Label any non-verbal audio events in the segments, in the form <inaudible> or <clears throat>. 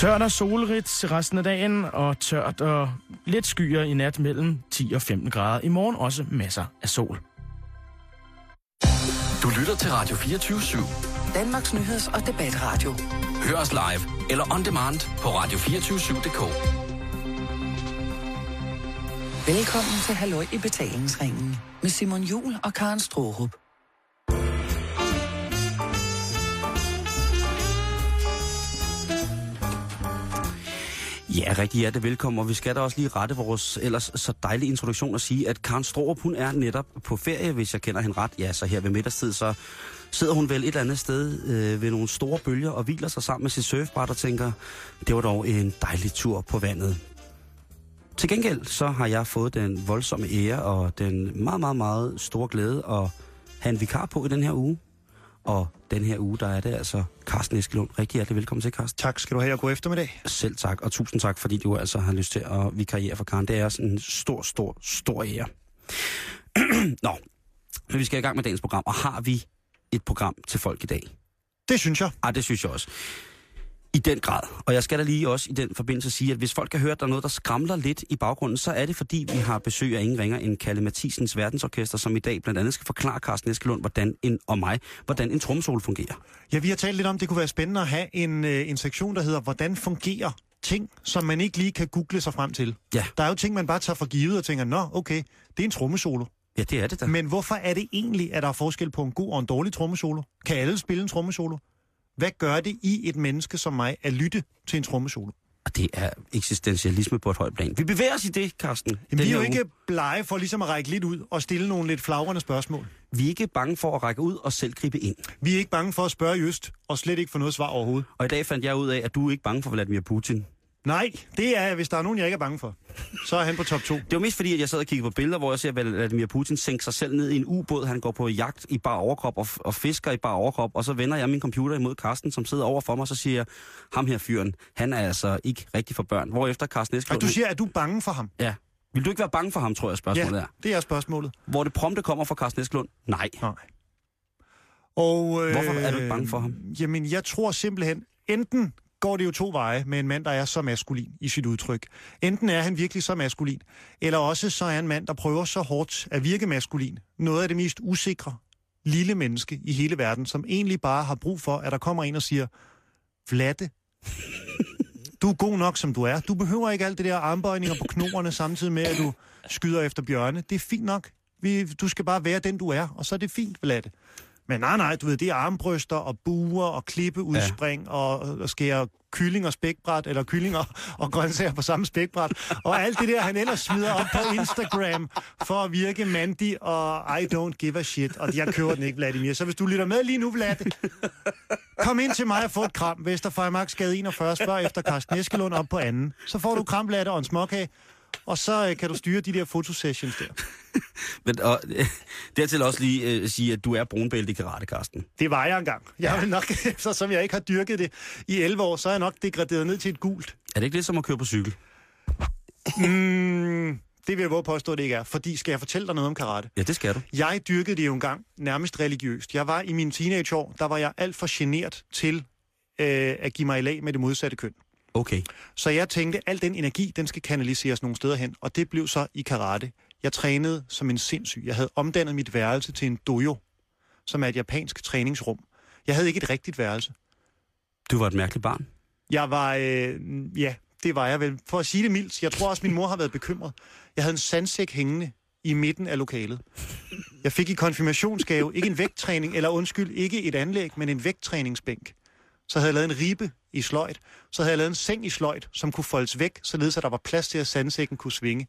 Tørt og solrigt resten af dagen, og tørt og lidt skyer i nat mellem 10 og 15 grader. I morgen også masser af sol. Du lytter til Radio 24 /7. Danmarks Nyheds- og Debatradio. Hør os live eller on demand på radio247.dk. Velkommen til Halløj i betalingsringen med Simon Jul og Karen Strohrup. Ja, rigtig hjertelig velkommen, og vi skal da også lige rette vores ellers så dejlige introduktion og sige, at Karen Strohrup, hun er netop på ferie, hvis jeg kender hende ret. Ja, så her ved middagstid, så sidder hun vel et eller andet sted øh, ved nogle store bølger og hviler sig sammen med sit surfbræt og tænker, det var dog en dejlig tur på vandet. Til gengæld så har jeg fået den voldsomme ære og den meget, meget, meget store glæde at have en vikar på i den her uge. Og den her uge, der er det altså Carsten Eskelund. Rigtig hjertelig velkommen til, Carsten. Tak skal du have, og god eftermiddag. Selv tak, og tusind tak, fordi du altså har lyst til at vikariere for Karen. Det er sådan en stor, stor, stor ære. <clears throat> Nå, men vi skal i gang med dagens program, og har vi et program til folk i dag? Det synes jeg. Ah, det synes jeg også. I den grad. Og jeg skal da lige også i den forbindelse sige, at hvis folk kan høre, at der er noget, der skramler lidt i baggrunden, så er det fordi, vi har besøg af ingen ringer end Kalle Mathisens Verdensorkester, som i dag blandt andet skal forklare Carsten Eskelund hvordan en, og mig, hvordan en tromsol fungerer. Ja, vi har talt lidt om, det kunne være spændende at have en, øh, en sektion, der hedder, hvordan fungerer ting, som man ikke lige kan google sig frem til. Ja. Der er jo ting, man bare tager for givet og tænker, nå, okay, det er en trommesolo. Ja, det er det da. Men hvorfor er det egentlig, at der er forskel på en god og en dårlig trommesolo? Kan alle spille en trommesolo? Hvad gør det i et menneske som mig at lytte til en trommesolo? Og det er eksistentialisme på et højt plan. Vi bevæger os i det, Carsten. Jamen, vi er jo ikke blege for ligesom at række lidt ud og stille nogle lidt flagrende spørgsmål. Vi er ikke bange for at række ud og selv gribe ind. Vi er ikke bange for at spørge i øst, og slet ikke få noget svar overhovedet. Og i dag fandt jeg ud af, at du er ikke bange for Vladimir Putin. Nej, det er, hvis der er nogen, jeg ikke er bange for. Så er han på top 2. Det var mest fordi, at jeg sad og kiggede på billeder, hvor jeg ser Vladimir Putin sænke sig selv ned i en ubåd. Han går på jagt i bar overkrop og, og fisker i bar overkrop. Og så vender jeg min computer imod Carsten, som sidder over for mig, og så siger jeg, ham her fyren, han er altså ikke rigtig for børn. Hvorefter Carsten Og Eskelund... du siger, at du er bange for ham? Ja. Vil du ikke være bange for ham, tror jeg, spørgsmålet Ja, er. det er spørgsmålet. Hvor det prompte kommer fra Carsten Eskelund? Nej. Nej. Og, øh, Hvorfor er du ikke bange for ham? Jamen, jeg tror simpelthen, enten går det jo to veje med en mand, der er så maskulin i sit udtryk. Enten er han virkelig så maskulin, eller også så er han en mand, der prøver så hårdt at virke maskulin. Noget af det mest usikre lille menneske i hele verden, som egentlig bare har brug for, at der kommer en og siger, Vlatte, du er god nok, som du er. Du behøver ikke alt det der armbøjninger på knoerne, samtidig med, at du skyder efter bjørne. Det er fint nok. Vi, du skal bare være den, du er, og så er det fint, Vlatte. Men nej, nej, du ved, det er armbryster og buer og klippeudspring ja. og, og skære kylling og spækbræt, eller kyllinger og grøntsager på samme spækbræt, og alt det der, han ellers smider op på Instagram for at virke mandig og I don't give a shit, og jeg køber den ikke, Vladimir. Så hvis du lytter med lige nu, Vlad, kom ind til mig og få et kram. Vesterfejmark Skade 41, spørg efter Carsten Eskelund op på anden. Så får du kram, Vlad, og en småkage, og så øh, kan du styre de der fotosessions der. <laughs> Men og, <laughs> dertil også lige øh, sige, at du er brunbælte i karate, Carsten. Det var jeg engang. Jeg vil nok, <laughs> eftersom jeg ikke har dyrket det i 11 år, så er jeg nok degraderet ned til et gult. Er det ikke det som at køre på cykel? Mm, det vil jeg våge påstå, at det ikke er. Fordi skal jeg fortælle dig noget om karate? Ja, det skal du. Jeg dyrkede det jo engang nærmest religiøst. Jeg var i mine teenageår, der var jeg alt for genert til øh, at give mig i lag med det modsatte køn. Okay. Så jeg tænkte, at al den energi, den skal kanaliseres nogle steder hen, og det blev så i karate. Jeg trænede som en sindssyg. Jeg havde omdannet mit værelse til en dojo, som er et japansk træningsrum. Jeg havde ikke et rigtigt værelse. Du var et mærkeligt barn. Jeg var, øh, ja, det var jeg vel. For at sige det mildt, jeg tror også, min mor har været bekymret. Jeg havde en sandsæk hængende i midten af lokalet. Jeg fik i konfirmationsgave ikke en vægttræning, eller undskyld, ikke et anlæg, men en vægttræningsbænk. Så havde jeg lavet en ribe i sløjt. Så havde jeg lavet en seng i sløjt, som kunne foldes væk, således at der var plads til, at sandsækken kunne svinge.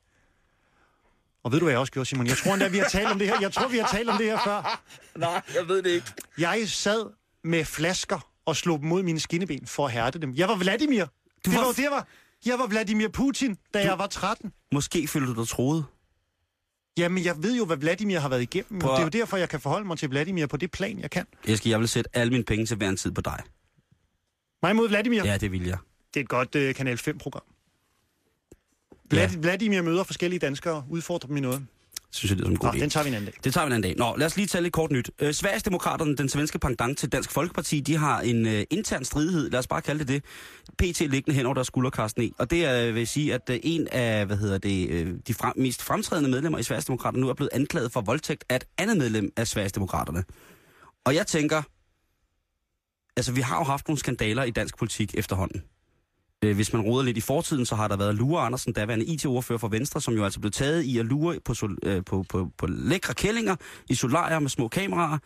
Og ved du, hvad jeg også gjorde, Simon? Jeg tror endda, vi har talt om det her. Jeg tror, vi har talt om det her før. Nej, jeg ved det ikke. Jeg sad med flasker og slog dem mod mine skinneben for at hærde dem. Jeg var Vladimir. Du det var var, det var, jeg var Vladimir Putin, da du... jeg var 13. Måske følte du dig troet. Jamen, jeg ved jo, hvad Vladimir har været igennem. Prøv det er jo derfor, jeg kan forholde mig til Vladimir på det plan, jeg kan. Eske, jeg vil sætte alle mine penge til hver en tid på dig. Mig mod Vladimir. Ja, det vil jeg. Det er et godt uh, Kanal 5-program. Vlad, Ja. Vladimir møder forskellige danskere, udfordrer dem i noget. Synes jeg, det er en god Nå, idé. den tager vi en anden dag. Det tager vi en anden dag. Nå, lad os lige tage lidt kort nyt. Øh, Sverigesdemokraterne, den svenske pendant til Dansk Folkeparti, de har en øh, intern stridighed, lad os bare kalde det det, PT liggende hen over deres skulderkasten i. Og det er, vil jeg sige, at øh, en af, hvad hedder det, øh, de frem, mest fremtrædende medlemmer i Sverigesdemokraterne nu er blevet anklaget for voldtægt af et andet medlem af Sverigesdemokraterne. Og jeg tænker, altså vi har jo haft nogle skandaler i dansk politik efterhånden. Øh, hvis man roder lidt i fortiden, så har der været Lure Andersen, daværende IT-ordfører for Venstre, som jo altså blev taget i at lure på, sol, øh, på, på, på lækre kællinger i solarier med små kameraer,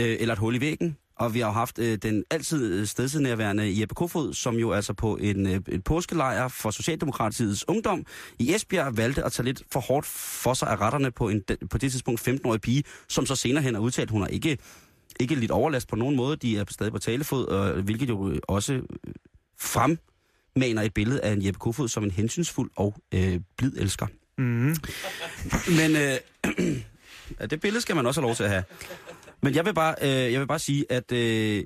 øh, eller et hul i væggen. Og vi har jo haft den altid stedsenærværende Jeppe Kofod, som jo altså på en, en påskelejr for Socialdemokratiets ungdom i Esbjerg valgte at tage lidt for hårdt for sig af retterne på, en, på det tidspunkt 15-årig pige, som så senere hen har udtalt, at hun har ikke, ikke lidt overlast på nogen måde. De er stadig på talefod, og, hvilket jo også øh, frem maner et billede af en Jeppe Kofod som en hensynsfuld og øh, blid elsker. Mm. Men øh, <clears throat> ja, det billede skal man også have lov til at have. Men jeg vil bare, øh, jeg vil bare sige, at øh,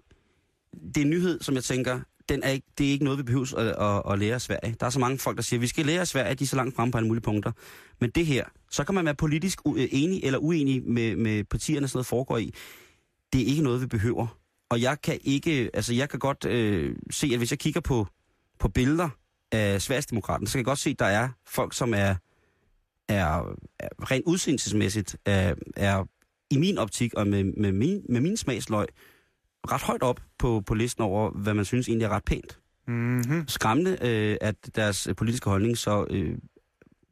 det er en nyhed, som jeg tænker, den er ikke, det er ikke noget, vi behøver at, at, at lære af Sverige. Der er så mange folk, der siger, at vi skal lære af Sverige, de er så langt fremme på alle mulige punkter. Men det her, så kan man være politisk enig eller uenig med, med partierne, sådan noget foregår i. Det er ikke noget, vi behøver. Og jeg kan ikke, altså jeg kan godt øh, se, at hvis jeg kigger på, på billeder af Sverigesdemokraten, så kan jeg godt se, at der er folk, som er, er, er rent udseendelsesmæssigt, er, er i min optik og med, med, min, med min smagsløg, ret højt op på, på listen over, hvad man synes egentlig er ret pænt. Mm-hmm. Skræmmende, øh, at deres øh, politiske holdning så øh,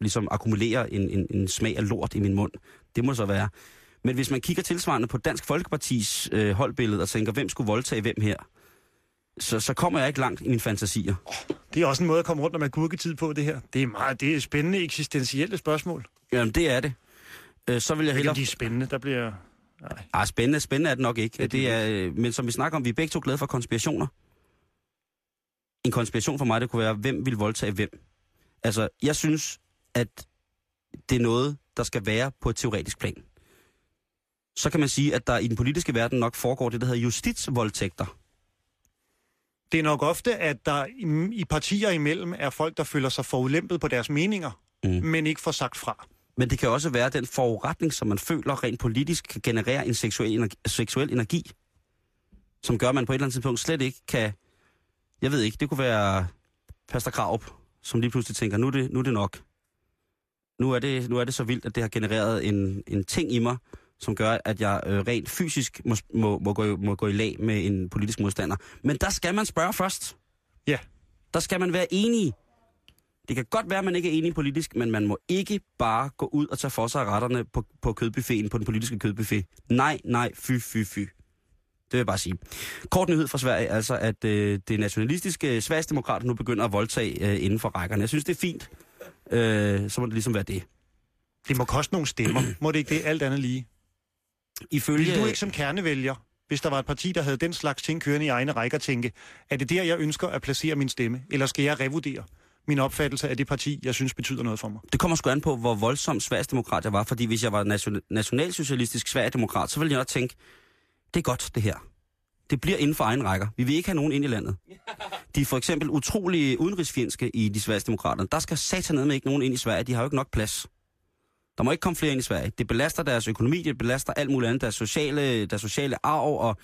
ligesom akkumulerer en, en, en smag af lort i min mund. Det må så være. Men hvis man kigger tilsvarende på Dansk Folkepartis øh, holdbillede og tænker, hvem skulle voldtage hvem her, så, så kommer jeg ikke langt i mine fantasier. Det er også en måde at komme rundt om agurketid på, det her. Det er meget det er spændende eksistentielle spørgsmål. Jamen, det er det. Øh, så vil jeg Eller hellere... de er spændende, der bliver... Nej. Ah, spændende, spændende er det nok ikke. Ja, Det, det det er er, øh, men som vi snakker om, vi er begge to glade for konspirationer. En konspiration for mig, det kunne være, hvem vil voldtage hvem. Altså, jeg synes, at det er noget, der skal være på et teoretisk plan. Så kan man sige, at der i den politiske verden nok foregår det, der hedder justitsvoldtægter. Det er nok ofte, at der i, i partier imellem er folk, der føler sig forulæmpet på deres meninger, Mm. men ikke får sagt fra. Men det kan også være den foruretning, som man føler rent politisk kan generere en seksuel energi, seksuel energi, som gør, at man på et eller andet tidspunkt slet ikke kan... Jeg ved ikke, det kunne være Pastor Kraup, som lige pludselig tænker, nu er det, nu er det nok. Nu er det, nu er det så vildt, at det har genereret en, en ting i mig, som gør, at jeg øh, rent fysisk må, må, må, gå, må gå i lag med en politisk modstander. Men der skal man spørge først. Ja. Der skal man være enige. Det kan godt være, at man ikke er enig politisk, men man må ikke bare gå ud og tage for sig retterne på, på kødbuffeten, på den politiske kødbuffet. Nej, nej, fy, fy, fy. Det vil jeg bare sige. Kort nyhed fra Sverige, altså at øh, det nationalistiske Sverigesdemokrater nu begynder at voldtage øh, inden for rækkerne. Jeg synes, det er fint. Øh, så må det ligesom være det. Det må koste nogle stemmer. Må det ikke det alt andet lige? Ifølge... Vil du ikke som kernevælger, hvis der var et parti, der havde den slags ting kørende i egne rækker, tænke, er det der, jeg ønsker at placere min stemme? Eller skal jeg revurdere min opfattelse af det parti, jeg synes betyder noget for mig? Det kommer sgu an på, hvor voldsom Sverigesdemokrat jeg var, fordi hvis jeg var nation- nationalsocialistisk Sverigedemokrat, så ville jeg nok tænke, det er godt det her. Det bliver inden for egen rækker. Vi vil ikke have nogen ind i landet. De er for eksempel utrolig udenrigsfjendske i de Sverigesdemokraterne. Der skal satan med ikke nogen ind i Sverige. De har jo ikke nok plads. Der må ikke komme flere ind i Sverige. Det belaster deres økonomi, det belaster alt muligt andet, deres sociale, deres sociale arv, og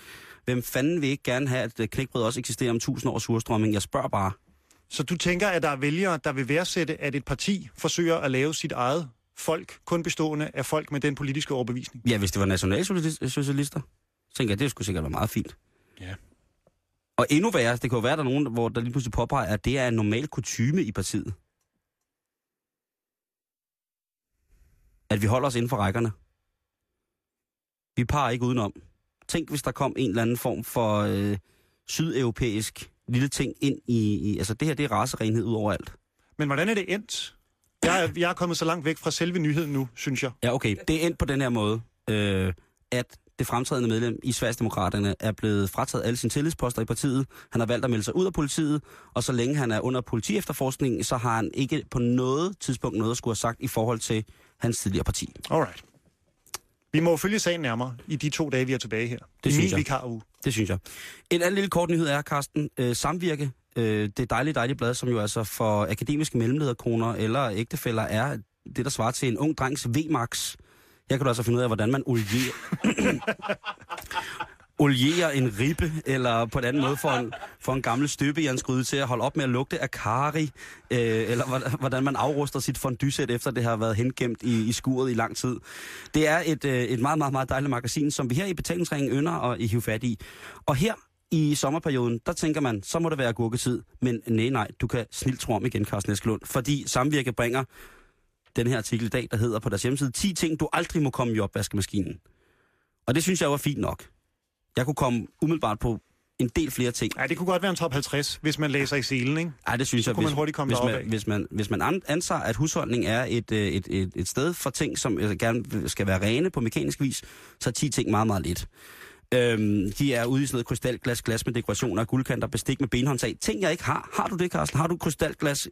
hvem fanden vil ikke gerne have, at knækbrød også eksisterer om tusind års surstrømming? Jeg spørger bare. Så du tænker, at der er vælgere, der vil værdsætte, at et parti forsøger at lave sit eget folk, kun bestående af folk med den politiske overbevisning? Ja, hvis det var nationalsocialister, tænker jeg, det skulle sikkert være meget fint. Ja. Og endnu værre, det kan jo være, at der er nogen, hvor der lige pludselig påpeger, at det er en normal kutyme i partiet. At vi holder os inden for rækkerne. Vi parer ikke udenom. Tænk, hvis der kom en eller anden form for øh, sydeuropæisk lille ting ind i, i... Altså, det her, det er racerenhed ud over alt. Men hvordan er det endt? Jeg er, jeg er kommet så langt væk fra selve nyheden nu, synes jeg. Ja, okay. Det er endt på den her måde, øh, at det fremtrædende medlem i Sverigesdemokraterne er blevet frataget alle sine tillidsposter i partiet. Han har valgt at melde sig ud af politiet, og så længe han er under politiefterforskning, så har han ikke på noget tidspunkt noget at skulle have sagt i forhold til hans tidligere parti. Alright. Vi må følge sagen nærmere i de to dage, vi er tilbage her. Det synes min jeg. Det synes jeg. En anden lille kort nyhed er, Carsten, øh, Samvirke, øh, det dejlige, dejlige blad, som jo altså for akademiske mellemlederkoner eller ægtefæller er det, der svarer til en ung drengs V-max. Jeg kan du altså finde ud af, hvordan man olierer, <laughs> <laughs> oliere en ribbe, eller på en anden måde få en, får en gammel støbejernsgryde til at holde op med at lugte af kari, øh, eller hvordan- hvordan man afruster sit fondysæt, efter det har været hengemt i, i skuret i lang tid. Det er et, øh, et meget, meget, meget dejligt magasin, som vi her i betalingsringen ynder og i hive fat i. Og her i sommerperioden, der tænker man, så må det være gurketid. Men nej, nej, du kan snilt tro om igen, Carsten Eskelund. Fordi Samvirke bringer den her artikel i dag, der hedder på deres hjemmeside, 10 ting, du aldrig må komme i opvaskemaskinen. Og det synes jeg var fint nok. Jeg kunne komme umiddelbart på en del flere ting. Ja, det kunne godt være en top 50, hvis man læser i selen, ikke? Ej, det synes jeg, kunne man hurtigt komme hvis, man, af. hvis, man, hvis man an- antager, at husholdning er et, øh, et, et, et sted for ting, som øh, gerne skal være rene på mekanisk vis, så er 10 ting meget, meget lidt. Øhm, de er ude i sådan noget krystalglas, glas med dekorationer, guldkanter, bestik med benhåndtag. Ting, jeg ikke har. Har du det, Carsten? Har du krystalglas?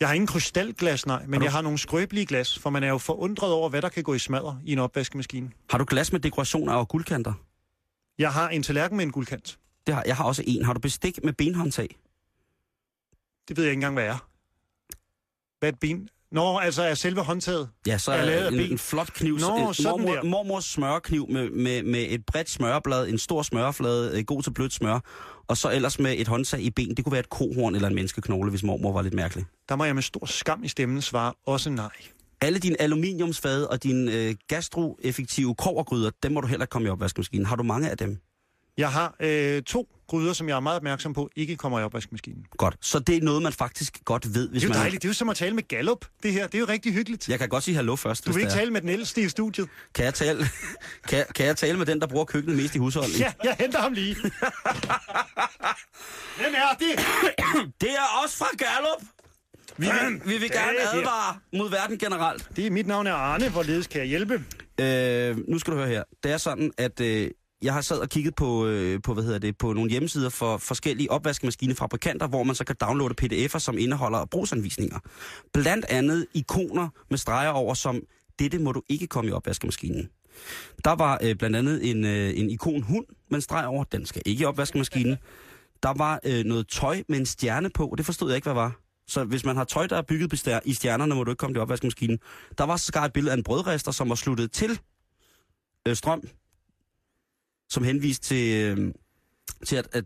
Jeg har ingen krystalglas, nej, men Har du- jeg har nogle skrøbelige glas, for man er jo forundret over, hvad der kan gå i smadder i en opvaskemaskine. Har du glas med dekorationer og guldkanter? Jeg har en tallerken med en guldkant. Det har, jeg har også en. Har du bestik med benhåndtag? Det ved jeg ikke engang, hvad er. Hvad er et ben? Nå, altså er selve håndtaget. Ja, så Er lavet en, en flot kniv. Nå, en sådan mormor, der. mormors smørkniv med, med, med et bredt smørblad, en stor smørflade, øh, god til blødt smør, og så ellers med et håndtag i ben. Det kunne være et kohorn eller en menneskeknogle, hvis mormor var lidt mærkelig. Der må jeg med stor skam i stemmen svare også nej. Alle dine aluminiumsfade og dine øh, gastroeffektive kovergryder, dem må du heller ikke komme i opvaskemaskinen. Har du mange af dem? Jeg har øh, to gryder, som jeg er meget opmærksom på, ikke kommer i opvaskemaskinen. Godt. Så det er noget, man faktisk godt ved, hvis Det er jo man... dejligt. Det er jo som at tale med Gallup, det her. Det er jo rigtig hyggeligt. Jeg kan godt sige hallo først, Du vil ikke tale med den ældste i studiet? Kan jeg, tale... <laughs> kan, jeg- kan jeg tale med den, der bruger køkkenet mest i husholdningen? Ja, jeg henter ham lige. <laughs> Hvem er det? Det er os fra Gallup! Vi vil, vi vil gerne advare mod verden generelt. Det er mit navn er Arne. Hvorledes kan jeg hjælpe? Øh, nu skal du høre her. Det er sådan, at øh, jeg har sad og kigget på, øh, på, hvad hedder det, på nogle hjemmesider for forskellige opvaskemaskinefabrikanter, hvor man så kan downloade pdf'er, som indeholder brugsanvisninger. Blandt andet ikoner med streger over, som dette må du ikke komme i opvaskemaskinen. Der var øh, blandt andet en, øh, en ikon hund med en streg over, den skal ikke i opvaskemaskinen. Der var øh, noget tøj med en stjerne på, det forstod jeg ikke, hvad var. Så hvis man har tøj, der er bygget i stjernerne, må du ikke komme i opvaskemaskinen. Der var så et billede af en brødrester, som var sluttet til øh, strøm, som henviste til, øh, til at, at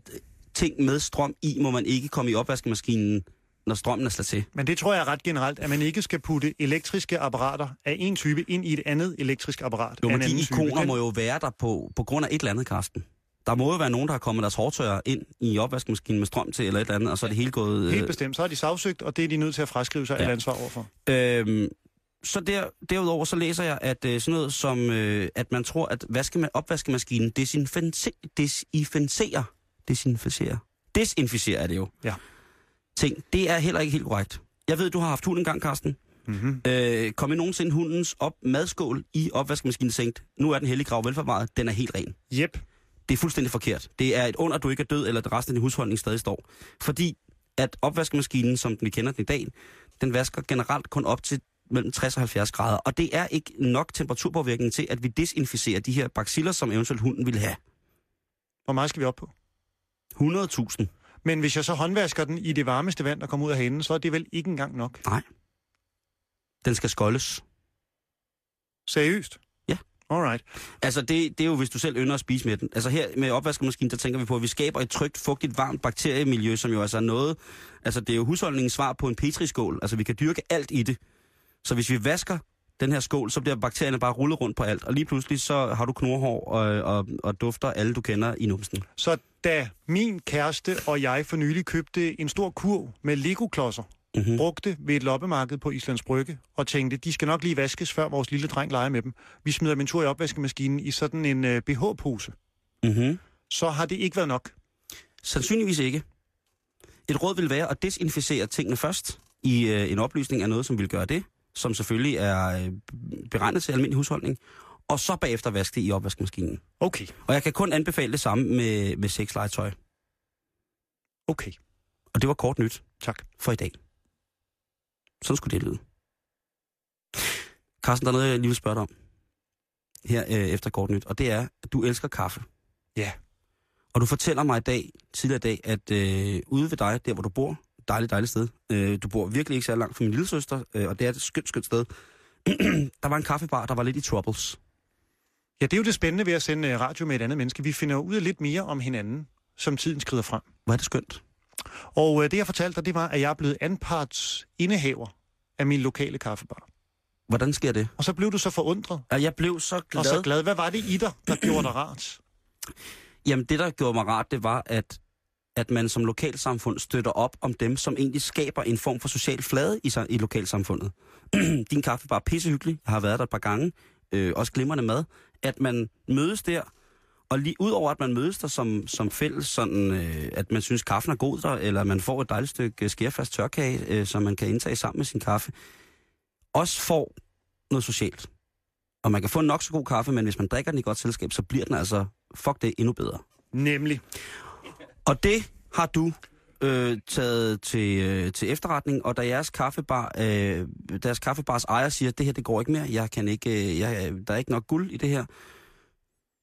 ting med strøm i, må man ikke komme i opvaskemaskinen, når strømmen er slået til. Men det tror jeg ret generelt, at man ikke skal putte elektriske apparater af en type ind i et andet elektrisk apparat Jo, men de ikoner type. må jo være der på, på grund af et eller andet, Karsten. Der må jo være nogen, der har kommet deres hårdtørrer ind i opvaskemaskinen med strøm til, eller et eller andet, og så er det hele gået... Helt Øh, bestemt. Så har de sagsøgt, og det er de nødt til at fraskrive sig Ja. et ansvar overfor. Øhm, så der, derudover så læser jeg, at øh, sådan noget som, øh, at man tror, at vaskema- opvaskemaskinen desinficerer, desinficerer, desinficerer, desinficerer er det jo. Ja. Ting, det er heller ikke helt korrekt. Jeg ved, du har haft hund engang, Karsten. Mm-hmm. Øh, kom I nogensinde hundens op madskål i opvaskemaskinen sænkt? Nu er den hellige grav velforvaret, den er helt ren. Jep. Det er fuldstændig forkert. Det er et under, at du ikke er død, eller at resten af din husholdning stadig står. Fordi at opvaskemaskinen, som vi kender den i dag, den vasker generelt kun op til mellem 60 og 70 grader. Og det er ikke nok temperaturpåvirkning til, at vi desinficerer de her baciller, som eventuelt hunden vil have. Hvor meget skal vi op på? 100.000. Men hvis jeg så håndvasker den i det varmeste vand, der kommer ud af hanen, så er det vel ikke engang nok. Den skal skoldes. Seriøst? Alright. Altså, det, det er jo, hvis du selv ynder at spise med den. Altså her med opvaskemaskinen, der tænker vi på, at vi skaber et trygt, fugtigt, varmt bakteriemiljø, som jo altså er noget... Altså, det er jo husholdningens svar på en petriskål. Altså, vi kan dyrke alt i det. Så hvis vi vasker den her skål, så bliver bakterierne bare rullet rundt på alt. Og lige pludselig, så har du knorhår og, og, og dufter alle, du kender i numsen. Så da min kæreste og jeg for nylig købte en stor kurv med Lego-klodser, Mm-hmm. brugte ved et loppemarked på Islands Brygge, og tænkte, de skal nok lige vaskes, før vores lille dreng leger med dem. Vi smider min tur i opvaskemaskinen i sådan en uh, BH-pose. Mm-hmm. Så har det ikke været nok. Sandsynligvis ikke. Et råd vil være at desinficere tingene først i øh, en oplysning af noget, som vil gøre det, som selvfølgelig er øh, beregnet til almindelig husholdning, og så bagefter vaske det i opvaskemaskinen. Okay, Og jeg kan kun anbefale det samme med, med sexlegetøj. okay. Og det var kort nyt Tak. for i dag. Sådan skulle det lyde. Carsten, der er noget, jeg lige vil spørge dig om. Her øh, efter kort nyt. Og det er, at du elsker kaffe. Ja. Og du fortæller mig i dag, tidligere i dag, at øh, ude ved dig, der hvor du bor, dejligt, dejligt sted, øh, du bor virkelig ikke så langt fra min lille søster, øh, og det er et skønt, skønt sted, <clears throat> der var en kaffebar, der var lidt i troubles. Ja, det er jo det spændende ved at sende øh, radio med et andet menneske. Vi finder ud af lidt mere om hinanden, som tiden skrider frem. Hvor er det skønt. Og øh, det, jeg fortalte dig, det var, at jeg er blevet anparts indehaver af min lokale kaffebar. Hvordan sker det? Og så blev du så forundret Ja, Jeg blev så glad. og så glad. Hvad var det i dig, der gjorde dig rart? Jamen, det, der gjorde mig rart, det var, at, at man som lokalsamfund støtter op om dem, som egentlig skaber en form for social flade i, i lokalsamfundet. <clears throat> Din kaffebar er pissehyggelig. Jeg har været der et par gange. Øh, også glimrende mad. At man mødes der, og lige udover at man mødes der som, som fælles, sådan, øh, at man synes, kaffen er god der, eller man får et dejligt stykke øh, skærfast tørkage, øh, som man kan indtage sammen med sin kaffe, også får noget socialt. Og man kan få en nok så god kaffe, men hvis man drikker den i godt selskab, så bliver den altså, fuck det, endnu bedre. Nemlig. Og det har du øh, taget til, øh, til efterretning, og da jeres, kaffebar, øh, deres kaffebars ejer siger, at det her det går ikke mere, jeg kan ikke, øh, jeg, der er ikke nok guld i det her,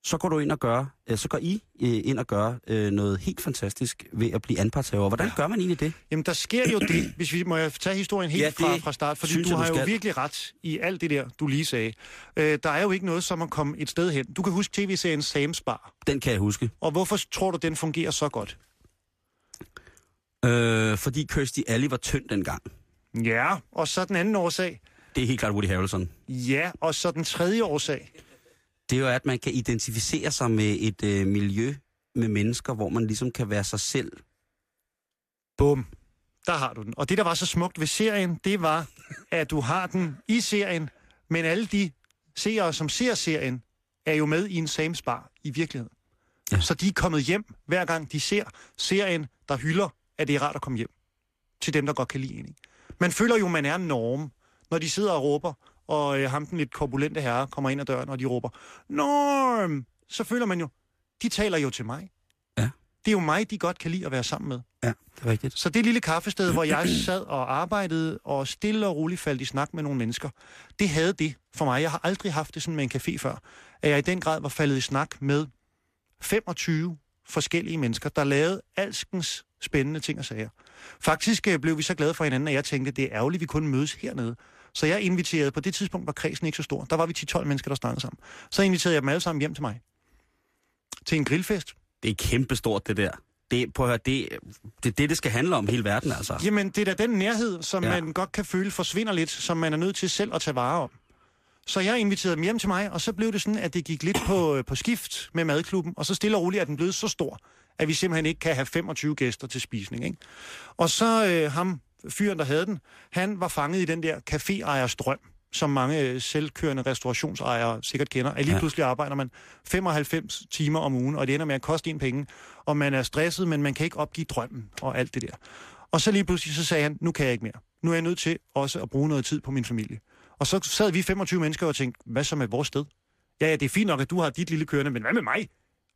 så går du ind og gør, øh, så går I øh, ind og gør øh, noget helt fantastisk ved at blive anpartshaver. Hvordan gør man egentlig det? Jamen, der sker jo det, hvis vi må jeg tage historien helt Ja, fra, fra start, fordi synes du jeg, har du jo virkelig ret i alt det der, du lige sagde. Øh, der er jo ikke noget som at komme et sted hen. Du kan huske tv-serien Sam's Bar, Den kan jeg huske. og hvorfor tror du, den fungerer så godt? Øh, fordi Kirsty Alley var tynd dengang. Ja, og så den anden årsag. Det er helt klart Woody Harrelson. Ja, og så den tredje årsag. Det er jo, at man kan identificere sig med et øh, miljø med mennesker, hvor man ligesom kan være sig selv. Bum. Der har du den. Og det, der var så smukt ved serien, det var, at du har den i serien, men alle de seere, som ser serien, er jo med i en Sam's Bar i virkeligheden. Ja. Så de er kommet hjem, hver gang de ser serien, der hylder, at det er rart at komme hjem. Til dem, der godt kan lide en. Man føler jo, man er norm, når de sidder og råber, og øh, ham den lidt korpulente herre kommer ind ad døren, og de råber, Norm! Så føler man jo, de taler jo til mig. Ja. Det er jo mig, de godt kan lide at være sammen med. Ja, det er rigtigt. Så det lille kaffested, hvor jeg sad og arbejdede og stille og roligt faldt i snak med nogle mennesker, det havde det for mig. Jeg har aldrig haft det sådan med en café før. At jeg i den grad var faldet i snak med 25 forskellige mennesker, der lavede alskens spændende ting og sager. Faktisk øh, blev vi så glade for hinanden, at jeg tænkte, det er ærgerligt, at vi kun mødes hernede. Så jeg inviterede, på det tidspunkt var kredsen ikke så stor. Der var vi 10-12 mennesker, der snakkede sammen. Så inviterede jeg dem alle sammen hjem til mig. Til en grillfest. Det er kæmpestort, det der. Det, prøv at høre, det, det er det, det skal handle om hele verden, altså. Jamen, det er da den nærhed, som Ja. man godt kan føle forsvinder lidt, som man er nødt til selv at tage vare om. Så jeg inviterede dem hjem til mig, og så blev det sådan, at det gik lidt på, på skift med madklubben, og så stille og roligt er den blevet så stor, at vi simpelthen ikke kan have 25 gæster til spisning. Ikke? Og så øh, ham, fyren, der havde den, han var fanget i den der caféejers drøm, som mange øh, selvkørende restaurationsejere sikkert kender. At lige ja. pludselig arbejder man 95 timer om ugen, og det ender med at koste en penge, og man er stresset, men man kan ikke opgive drømmen og alt det der. Og så lige pludselig så sagde han, nu kan jeg ikke mere. Nu er jeg nødt til også at bruge noget tid på min familie. Og så sad vi 25 mennesker og tænkte, hvad så med vores sted? Ja, ja, det er fint nok, at du har dit lille kørende, men hvad med mig?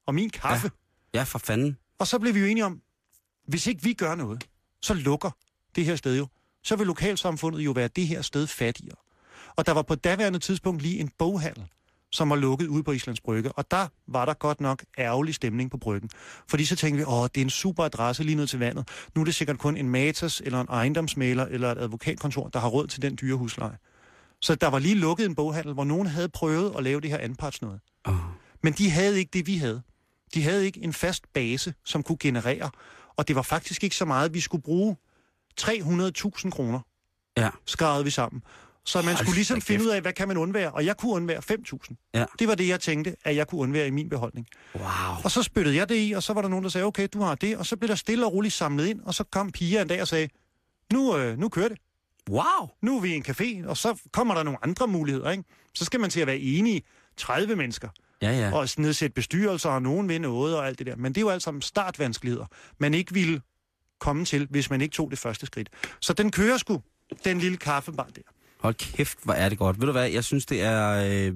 Og min kaffe? Ja. Ja, for fanden. Og så blev vi jo enige om, hvis ikke vi gør noget, så lukker det her sted jo. Så vil lokalsamfundet jo være det her sted fattigere. Og der var på daværende tidspunkt lige en boghandel, som var lukket ude på Islands Brygge. Og der var der godt nok ærgerlig stemning på bryggen. Fordi så tænkte vi, åh, det er en super adresse lige ned til vandet. Nu er det sikkert kun en matas, eller en ejendomsmaler, eller et advokatkontor, der har råd til den dyre husleje. Så der var lige lukket en boghandel, hvor nogen havde prøvet at lave det her anpartsnøde. Oh. Men de havde ikke det, vi havde. De havde ikke en fast base, som kunne generere. Og det var faktisk ikke så meget, vi skulle bruge 300.000 kroner, Ja. skarede vi sammen. Så man Hold skulle ligesom finde ud af, hvad kan man undvære? Og jeg kunne undvære 5.000. Ja. Det var det, jeg tænkte, at jeg kunne undvære i min beholdning. Wow. Og så spyttede jeg det i, og så var der nogen, der sagde, okay, du har det. Og så blev der stille og roligt samlet ind, og så kom Pia en dag og sagde, nu, øh, nu kører det. Wow. Nu er vi i en café, og så kommer der nogle andre muligheder. Ikke? Så skal man til at være enige 30 mennesker Ja, ja. og nedsætte bestyrelser, og nogen vil noget og alt det der. Men det er jo alt sammen startvanskeligheder, man ikke ville komme til, hvis man ikke tog det første skridt. Så den kører sgu, den lille kaffebar der. Hold kæft, hvor er det godt. Ved du hvad, jeg synes, det er... Øh...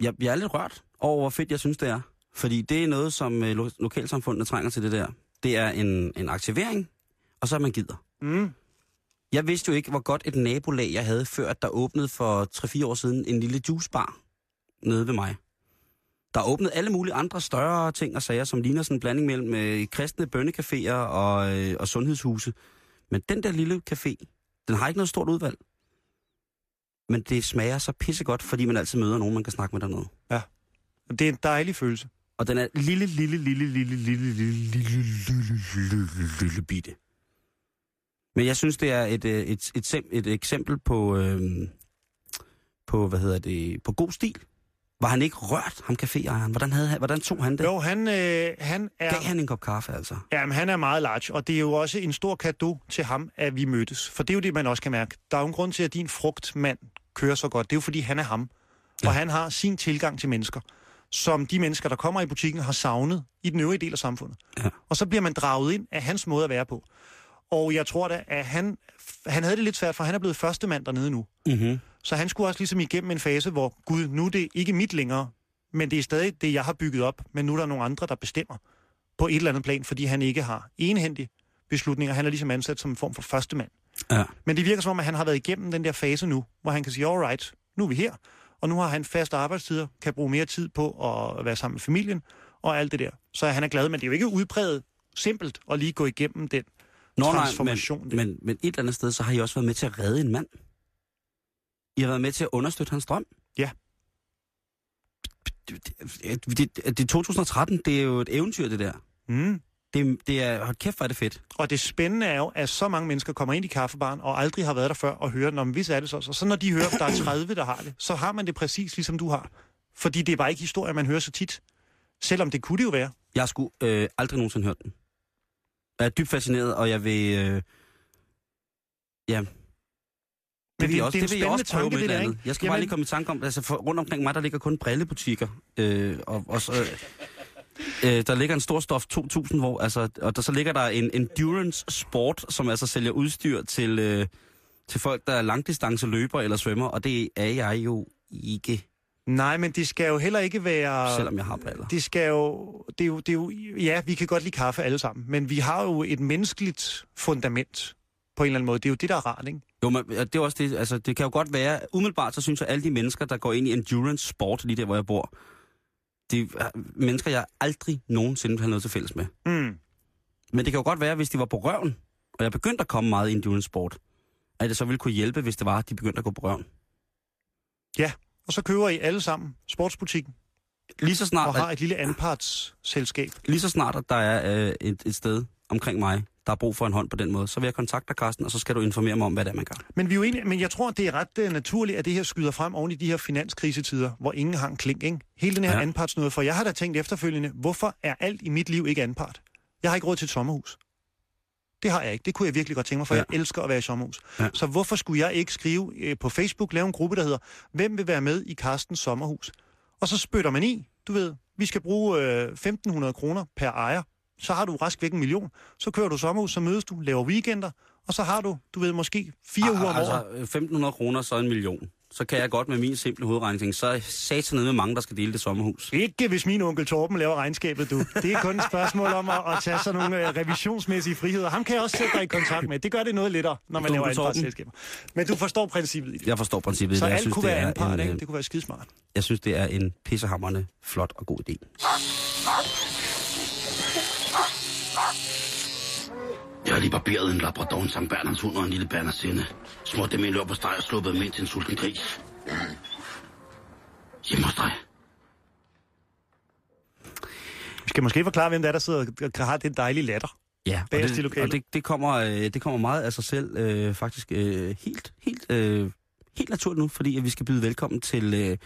Jeg, jeg er lidt rørt over, hvor fedt jeg synes, det er. Fordi det er noget, som øh, lo- lokalsamfundet trænger til det der. Det er en, en aktivering, og så er man gider. Mm. Jeg vidste jo ikke, hvor godt et nabolag jeg havde, før at der åbnede for 3-4 år siden en lille juicebar nede ved mig. Der er åbnet alle mulige andre større ting og sager, som ligner sådan en blanding mellem øh, kristne bønnecaféer og, øh, og sundhedshuse. Men den der lille café, den har ikke noget stort udvalg. Men det smager så pissegodt, fordi man altid møder nogen, man kan snakke med dernede. Det er en dejlig følelse. Og den er lille, lille, lille, lille, lille, lille, lille, lille, lille, lille bitte. Men jeg synes, det er et, øh, et, et, et, eksempel på, øhm, på, hvad hedder det, på god stil. Var han ikke rørt, ham caféejeren? Hvordan, havde, hvordan tog han det? Jo, han, øh, han er... Gav han en kop kaffe, altså? Jamen, han er meget large, og det er jo også en stor gave til ham, at vi mødtes. For det er jo det, man også kan mærke. Der er jo en grund til, at din frugtmand kører så godt. Det er jo, fordi han er ham. Ja. Og han har sin tilgang til mennesker, som de mennesker, der kommer i butikken, har savnet i den øvrige del af samfundet. Ja. Og så bliver man draget ind af hans måde at være på. Og jeg tror da, at han, han havde det lidt svært, for han er blevet første mand dernede nu. Mm-hmm. Så han skulle også ligesom igennem en fase, hvor Gud, nu er det ikke mit længere, men det er stadig det, jeg har bygget op, men nu er der nogle andre, der bestemmer på et eller andet plan, fordi han ikke har enhændige beslutninger. Han er ligesom ansat som en form for første mand. Ja. Men det virker som om, at han har været igennem den der fase nu, hvor han kan sige, all right, nu er vi her, og nu har han faste arbejdstider, kan bruge mere tid på at være sammen med familien, og alt det der. Så han er glad, men det er jo ikke udpræget simpelt at lige gå igennem den Nå, nej, transformation. men, men, men et eller andet sted, så har I også været med til at redde en mand. I har været med til at understøtte hans drøm. Ja. Det, det, det, det 2013, det er jo et eventyr, det der. mm. Det, det er, hold kæft, hvor er det fedt. Og det spændende er jo, at så mange mennesker kommer ind i kaffebaren og aldrig har været der før og hører, når hvis er det så. Så, så når de hører, at der er 30, der har det, så har man det præcis ligesom du har. Fordi det er bare ikke historier, man hører så tit. Selvom det kunne det jo være. Jeg sgu øh, aldrig nogensinde hørt den. Jeg er dybt fascineret, og jeg vil... Øh, ja, Men det det, også, det er det vil jeg også prøve med tanke, et det andet. ikke? Jeg skal bare Jamen- lige komme i tanke om, altså for, rundt omkring mig, der ligger kun brillebutikker. Øh, og, og så, øh, der ligger en stor stof 2000, hvor, altså, og der, så ligger der en endurance sport, som altså sælger udstyr til, øh, til folk, der er langdistance løber eller svømmer, og det er jeg jo ikke, Nej, men det skal jo heller ikke være... selvom jeg har briller. Det skal jo, det er jo, det er jo... Ja, vi kan godt lide kaffe alle sammen, men vi har jo et menneskeligt fundament på en eller anden måde. Det er jo det, der er rart, ikke? Jo, men ja, det er også det, altså det kan jo godt være, umiddelbart så synes jeg, at alle de mennesker, der går ind i endurance sport, lige der, hvor jeg bor, det er mennesker, jeg aldrig nogensinde have noget til fælles med. Mm. Men det kan jo godt være, hvis de var på røven, og jeg begyndte at komme meget i endurance sport, at det så ville kunne hjælpe, hvis det var, at de begyndte at gå på røven. Og så køber I alle sammen sportsbutikken Lige så snart, og har at, et lille anpartsselskab. lige så snart at der er øh, et, et sted omkring mig, der er brug for en hånd på den måde, så vil jeg kontakte dig, Carsten, og så skal du informere mig om, hvad det er, man gør. Men, vi er jo enige, men jeg tror, det er ret uh, naturligt, at det her skyder frem oven i de her finanskrisetider, hvor ingen har en klink. Ikke? Hele den her Ja. anpartsnøde, for jeg har da tænkt efterfølgende, hvorfor er alt i mit liv ikke anpart? Jeg har ikke råd til et sommerhus. Det har jeg ikke. Det kunne jeg virkelig godt tænke mig, for Ja. jeg elsker at være i sommerhus. Ja. Ja. Så hvorfor skulle jeg ikke skrive øh, på Facebook, lave en gruppe, der hedder, hvem vil være med i Karstens sommerhus? Og så spytter man i, du ved, vi skal bruge øh, 1.500 kroner per ejer. Så har du rask væk en million. Så kører du sommerhus, så mødes du, laver weekender, og så har du, du ved, måske fire uger om året. altså, 1.500 kroner, så en million. Så kan jeg godt med min simple hovedregning, så sat ned med mange, der skal dele det sommerhus. Ikke hvis min onkel Torben laver regnskabet, du. Det er kun et spørgsmål om at, at tage sådan nogle uh, revisionsmæssige friheder. Ham kan jeg også sætte dig i kontakt med. Det gør det noget lettere, når man Onkel laver anpartsselskaber. Men du forstår princippet i det. Jeg forstår princippet. Så jeg alt synes, kunne være anpart, en, ikke? øh, Det kunne være skidesmart. Jeg synes, det er en pissehammerende flot og god idé. Jeg har lige barberet en labrador, en Sankt Bernards hund og en lille bernersinde. Smurt dem i en lør på steg og sluppet dem ind til en sulten gris. Hjemme hos dig. Vi skal måske forklare, hvem det er, der sidder og har den dejlige latter. Ja, og, det, og det, det, kommer, øh, det kommer meget af sig selv, øh, faktisk øh, helt, helt, øh, helt naturligt nu, fordi at vi skal byde velkommen til, øh,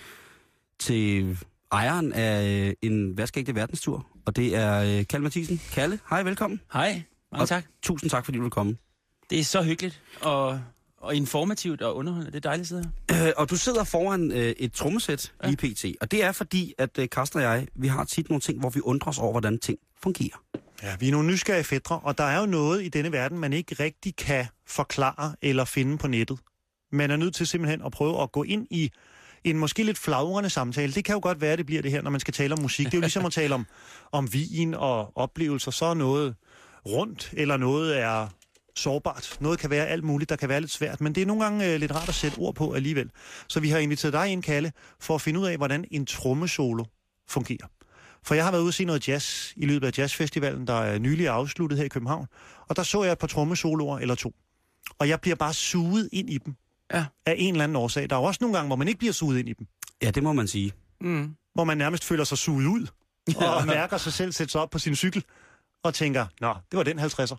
til ejeren af øh, en værskægte verdenstur, og det er øh, Kalle Mathisen. Kalle, hej, velkommen. Hej, mange Og tak. Tusind tak, fordi du vil komme. Det er så hyggeligt og, og informativt og underholdende. Det er dejligt at sidde her. Øh, og du sidder foran øh, et trommesæt Ja. lige pt. Og det er fordi, at øh, Karsten og jeg, vi har tit nogle ting, hvor vi undrer os over, hvordan ting fungerer. Ja, vi er nogle nysgerrige fædre, og der er jo noget i denne verden, man ikke rigtig kan forklare eller finde på nettet. Man er nødt til simpelthen at prøve at gå ind i en måske lidt flagrende samtale. Det kan jo godt være, det bliver det her, når man skal tale om musik. Det er jo ligesom at tale om, om vin og oplevelser. Så er noget rundt, eller noget er sårbart. Noget kan være alt muligt, der kan være lidt svært, men det er nogle gange øh, lidt rart at sætte ord på alligevel. Så vi har inviteret dig ind, Kalle, for at finde ud af, hvordan en trommesolo fungerer. For jeg har været ude og se noget jazz i løbet af jazzfestivalen, der er nylig afsluttet her i København. Og der så jeg et par trommesoloer eller to. Og jeg bliver bare suget ind i dem. Ja. Af en eller anden årsag. Der er jo også nogle gange, hvor man ikke bliver suget ind i dem. Ja, det må man sige. Mm. Hvor man nærmest føler sig suget ud. <laughs> Og mærker sig selv sætte sig op på sin cykel. Og tænker, nå, det var den 50'er.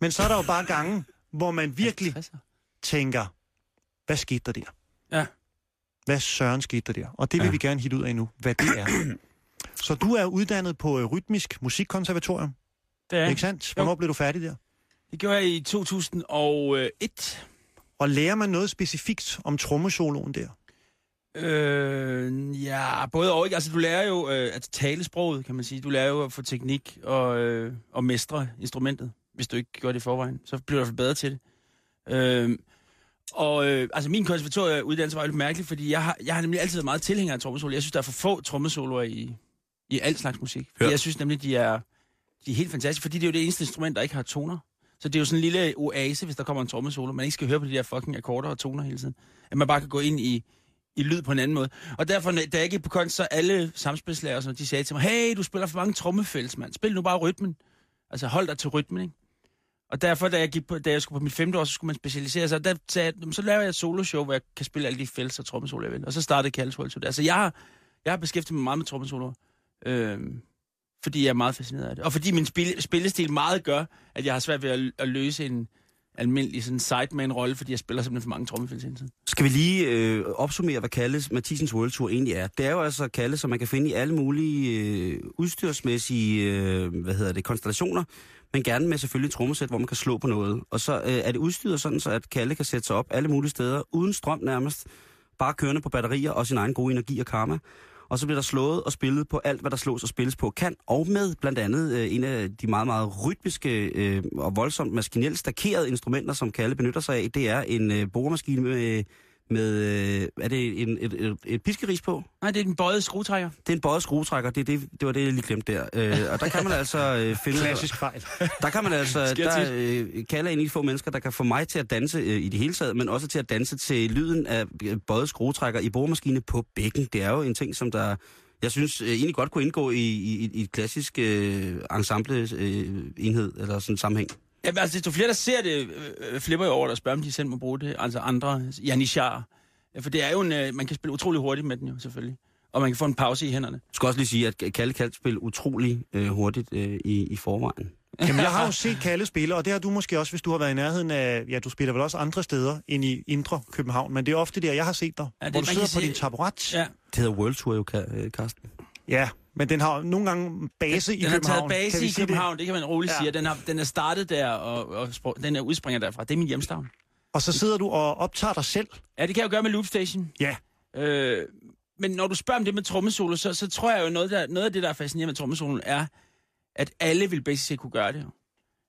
Men så er der jo bare gange, hvor man virkelig 50'er. tænker, hvad skete der der? Ja. Hvad søren skete der der? Og det vil Ja. vi gerne hitte ud af nu, hvad det er. <clears throat> Så du er uddannet på øh, Rytmisk Musikkonservatorium, Det er. ikke sandt? Hvornår blev du færdig der? Det gjorde jeg i 2001. Og lærer man noget specifikt om trommesoloen der? Øh, ja, både og ikke. Altså, du lærer jo øh, at tale sproget, kan man sige. Du lærer jo at få teknik og, øh, og mestre instrumentet. Hvis du ikke gør det i forvejen, så bliver du i bedre til det. Øh, og øh, altså, min konservatorieuddannelse var jo lidt mærkelig, fordi jeg har, jeg har nemlig altid været meget tilhænger af trommesolo. Jeg synes, der er for få trommesoloer i, i al slags musik. Fordi Ja. jeg synes nemlig, de er, de er helt fantastiske, fordi det er jo det eneste instrument, der ikke har toner. Så det er jo sådan en lille oase, hvis der kommer en trommesolo. Man ikke skal høre på de der fucking akkorder og toner hele tiden. At man bare kan gå ind i, i lyd på en anden måde. Og derfor, da jeg gik på kunst, så alle samspilslærer, og de sagde til mig, hey, du spiller for mange trommefælds, mand. Spil nu bare rytmen. Altså, hold dig til rytmen, ikke? Og derfor, da jeg, gik på, da jeg skulle på mit femte år, så skulle man specialisere sig. Og der sagde jeg, så laver jeg et soloshow, hvor jeg kan spille alle de fælles og trommesolo, jeg vil. Og så startede Kalles World Tour. Altså, jeg har, jeg har beskæftiget mig meget med trommesoloer. Øhm, fordi jeg er meget fascineret af det. Og fordi min spil, spillestil meget gør, at jeg har svært ved at, at løse en almindelig sådan sideman-rolle, fordi jeg spiller simpelthen for mange trommefælds hele tiden. Skal vi lige øh, opsummere, hvad Kalles Mathisens World Tour egentlig er? Det er jo altså Kalle, som man kan finde i alle mulige øh, udstyrsmæssige øh, hvad hedder det, konstellationer, men gerne med selvfølgelig trommesæt, hvor man kan slå på noget. Og så øh, er det udstyret sådan, så at Kalle kan sætte sig op alle mulige steder, uden strøm nærmest, bare kørende på batterier og sin egen gode energi og karma. Og så bliver der slået og spillet på alt, hvad der slås og spilles på kan, og med blandt andet øh, en af de meget, meget rytmiske øh, og voldsomt maskinelt stakerede instrumenter, som Kalle benytter sig af. Det er en øh, boremaskine med, med øh, er det en, et, et, et piskeris på? Nej, det er den bøjede skruetrækker. Det er en bøjet skruetrækker, det, det, det var det, jeg lige glemte der. Øh, og der kan man altså øh, finde... Klassisk fejl. Der kan man altså, der øh, kalder en de få mennesker, der kan få mig til at danse øh, i det hele taget, men også til at danse til lyden af øh, bøjet skruetrækker i boremaskine på bækken. Det er jo en ting, som der, jeg synes, øh, egentlig godt kunne indgå i, i, i et klassisk øh, ensemble øh, enhed, eller sådan sammenhæng. Ja, men altså, desto flere, der ser det, øh, flipper jo over det og spørger, om de selv må bruge det. Altså andre, Janishar. Ja, For det er jo en, øh, man kan spille utrolig hurtigt med den jo, selvfølgelig. Og man kan få en pause i hænderne. Jeg skal også lige sige, at Kalle kan spille utrolig øh, hurtigt øh, i, i forvejen. <laughs> Jamen, jeg har jo set Kalle spille, og det har du måske også, hvis du har været i nærheden af... Ja, du spiller vel også andre steder end i Indre København, men det er ofte der, jeg har set dig. Ja, det- hvor du sidder på se- din taburet. Ja. Det hedder World Tour jo, Ka- øh, Karsten. Ja, men den har nogle gange base i den har København. taget base Kan i? København, det? det kan man roligt Ja. sige. Den, har, den er startet der, og, og den er udspringer derfra. Det er min hjemstavn. Og så sidder du og optager dig selv. Ja, det kan jeg jo gøre med Loopstation. Ja. Øh, men når du spørger om det med trommesolo, så, så tror jeg jo, noget, der, noget af det, der er fascinerende med trommesoloen, er, at alle vil basic set kunne gøre det.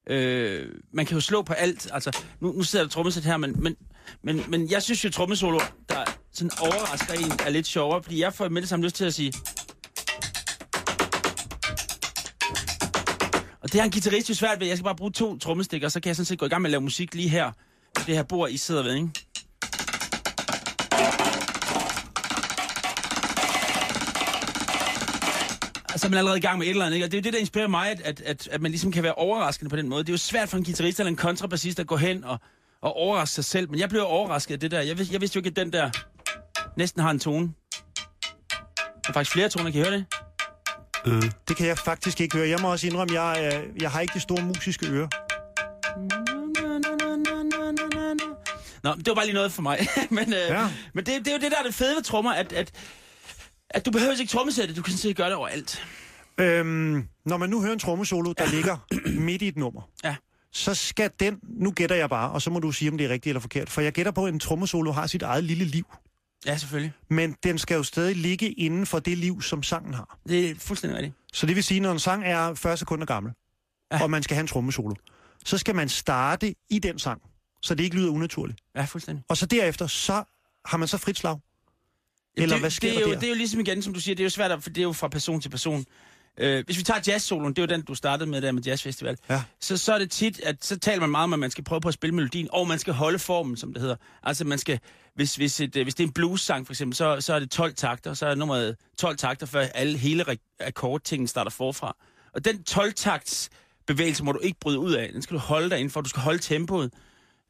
Øh, man kan jo slå på alt. Altså, nu, nu sidder der trommesæt her, men, men, men, men jeg synes jo, trommesolo, der sådan overrasker en, er lidt sjovere, fordi jeg får med det samme lyst til at sige... det har en guitarist jo svært ved. Jeg skal bare bruge to trommestikker, så kan jeg sådan set gå i gang med at lave musik lige her. Det her bord, I sidder ved, ikke? så er man er allerede i gang med et eller andet, ikke? Og det er jo det, der inspirerer mig, at, at, at, at man ligesom kan være overraskende på den måde. Det er jo svært for en guitarist eller en kontrabassist at gå hen og, og overraske sig selv. Men jeg blev overrasket af det der. Jeg, vidste, jeg vidste jo ikke, at den der næsten har en tone. Der er faktisk flere toner, kan I høre det? Øh. Det kan jeg faktisk ikke høre. Jeg må også indrømme, jeg, øh, jeg har ikke de store musiske ører. Nå, det var bare lige noget for mig. <laughs> men øh, ja. men det, det er jo det, der er det fede ved trommer, at, at, at du behøver ikke trommesætte. Du kan sådan set gøre det overalt. Øhm, når man nu hører en trommesolo, der ligger <clears throat> midt i et nummer, Ja. så skal den, nu gætter jeg bare, og så må du sige, om det er rigtigt eller forkert, for jeg gætter på, at en trommesolo har sit eget lille liv, Ja, selvfølgelig. men den skal jo stadig ligge inden for det liv, som sangen har. Det er fuldstændig rigtigt. Så det vil sige, når en sang er 40 sekunder gammel, ja. Og man skal have en trommesolo, så skal man starte i den sang, så det ikke lyder unaturligt. Ja, fuldstændig. Og så derefter, så har man så frit slag. Eller det, hvad sker det er der jo, der? Det er jo ligesom igen, som du siger, det er jo svært, at- for det er jo fra person til person. Øh, hvis vi tager jazzsoloen, det er jo den, du startede med der med jazzfestival, Ja. så, så er det tit, at så taler man meget om, at man skal prøve på at spille melodien, og man skal holde formen, som det hedder. Altså man skal, hvis, hvis, et, øh, hvis det er en blues-sang for eksempel, så, så er det 12 takter, så er nummeret 12 takter, før alle hele akkordtingen starter forfra. Og den 12-takts bevægelse må du ikke bryde ud af. Den skal du holde dig inden for. Du skal holde tempoet.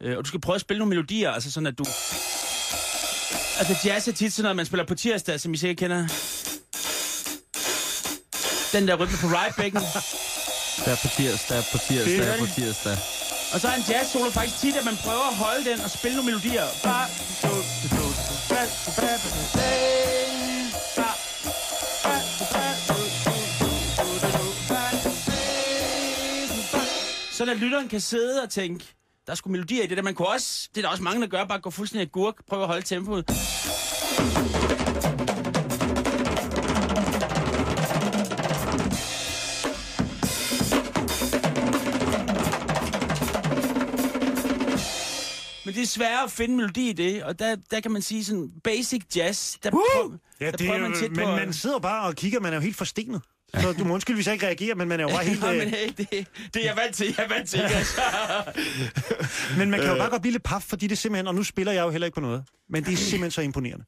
Øh, og du skal prøve at spille nogle melodier, altså sådan at du Altså jazz er tit sådan noget, man spiller på tirsdag, som I sikkert kender. Den der rytme på right-bækken. Der er på tirsdag, der på tirsdag, der på tirsdag. Og så er en jazz solo faktisk tit, at man prøver at holde den og spille nogle melodier. Ba, du, du, du, du, ba, du, ba, ba, du, ba, ba, ba, du, ba, du, du, du, du, du, ba, du, ba, ba. Sådan at lytteren kan sidde og tænke, der er sgu melodier i det der. Man kunne også, det er der også mange, der gør, bare gå fuldstændig agurk, prøve at holde tempoet. Men det er sværere at finde melodi i det, og der, der kan man sige sådan basic jazz, der, prøv, Ja, der det prøver er, man tit men på... man sidder bare og kigger, man er jo helt forstenet. Så du må undskylde, hvis jeg ikke reagerer, men man er jo bare <laughs> helt... Nej, men øh, hey, det, det er jeg vant til, jeg er vant til. Altså. <laughs> Men man kan jo bare godt blive lidt paf, fordi det er simpelthen, og nu spiller jeg jo heller ikke på noget, men det er simpelthen så imponerende.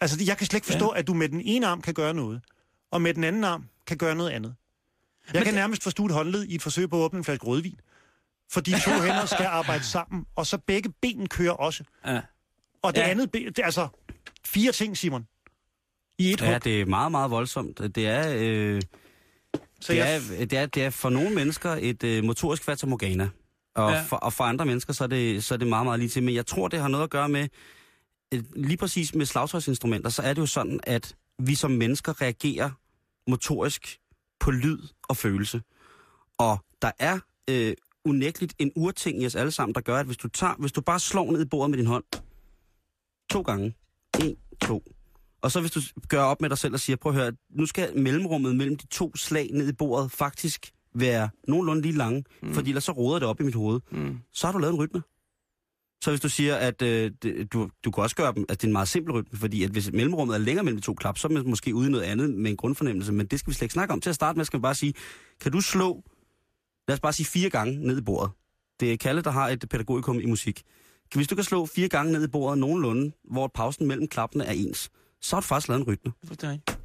Altså, jeg kan slet ikke forstå, ja. at du med den ene arm kan gøre noget, og med den anden arm kan gøre noget andet. Jeg Men kan det- nærmest forstå et håndled i et forsøg på at åbne en flaske rødvin. Fordi to hænder skal arbejde sammen, og så begge ben kører også. Ja. Og det Ja. andet ben, det er altså fire ting, Simon. I et Ja, hug. det er meget, meget voldsomt. Det er, øh, Så det jeg, er, det er, det er for nogle mennesker et øh, motorisk fatamorgana. Og, ja. for, og for andre mennesker, så er, det, så er det meget, meget lige til. Men jeg tror, det har noget at gøre med, øh, lige præcis med slagtøjsinstrumenter, så er det jo sådan, at vi som mennesker reagerer motorisk på lyd og følelse. Og der er øh, unægteligt en urting i os alle sammen, der gør, at hvis du, tager, hvis du bare slår ned i bordet med din hånd, to gange, en, to, og så hvis du gør op med dig selv og siger, prøv at høre, nu skal mellemrummet mellem de to slag ned i bordet faktisk være nogenlunde lige lange, mm. fordi ellers så roder det op i mit hoved. Mm. Så har du lavet en rytme. Så hvis du siger, at øh, du, du kan også gøre dem, at det er en meget simpel rytme, fordi at hvis mellemrummet er længere mellem de to klap, så er man måske ude i noget andet med en grundfornemmelse, men det skal vi slet ikke snakke om. Til at starte med skal vi bare sige, kan du slå, lad os bare sige fire gange ned i bordet. Det er Kalle, der har et pædagogikum i musik. Hvis du kan slå fire gange ned i bordet nogenlunde, hvor pausen mellem klappene er ens, så har du faktisk lavet en rytme. Rigtigt.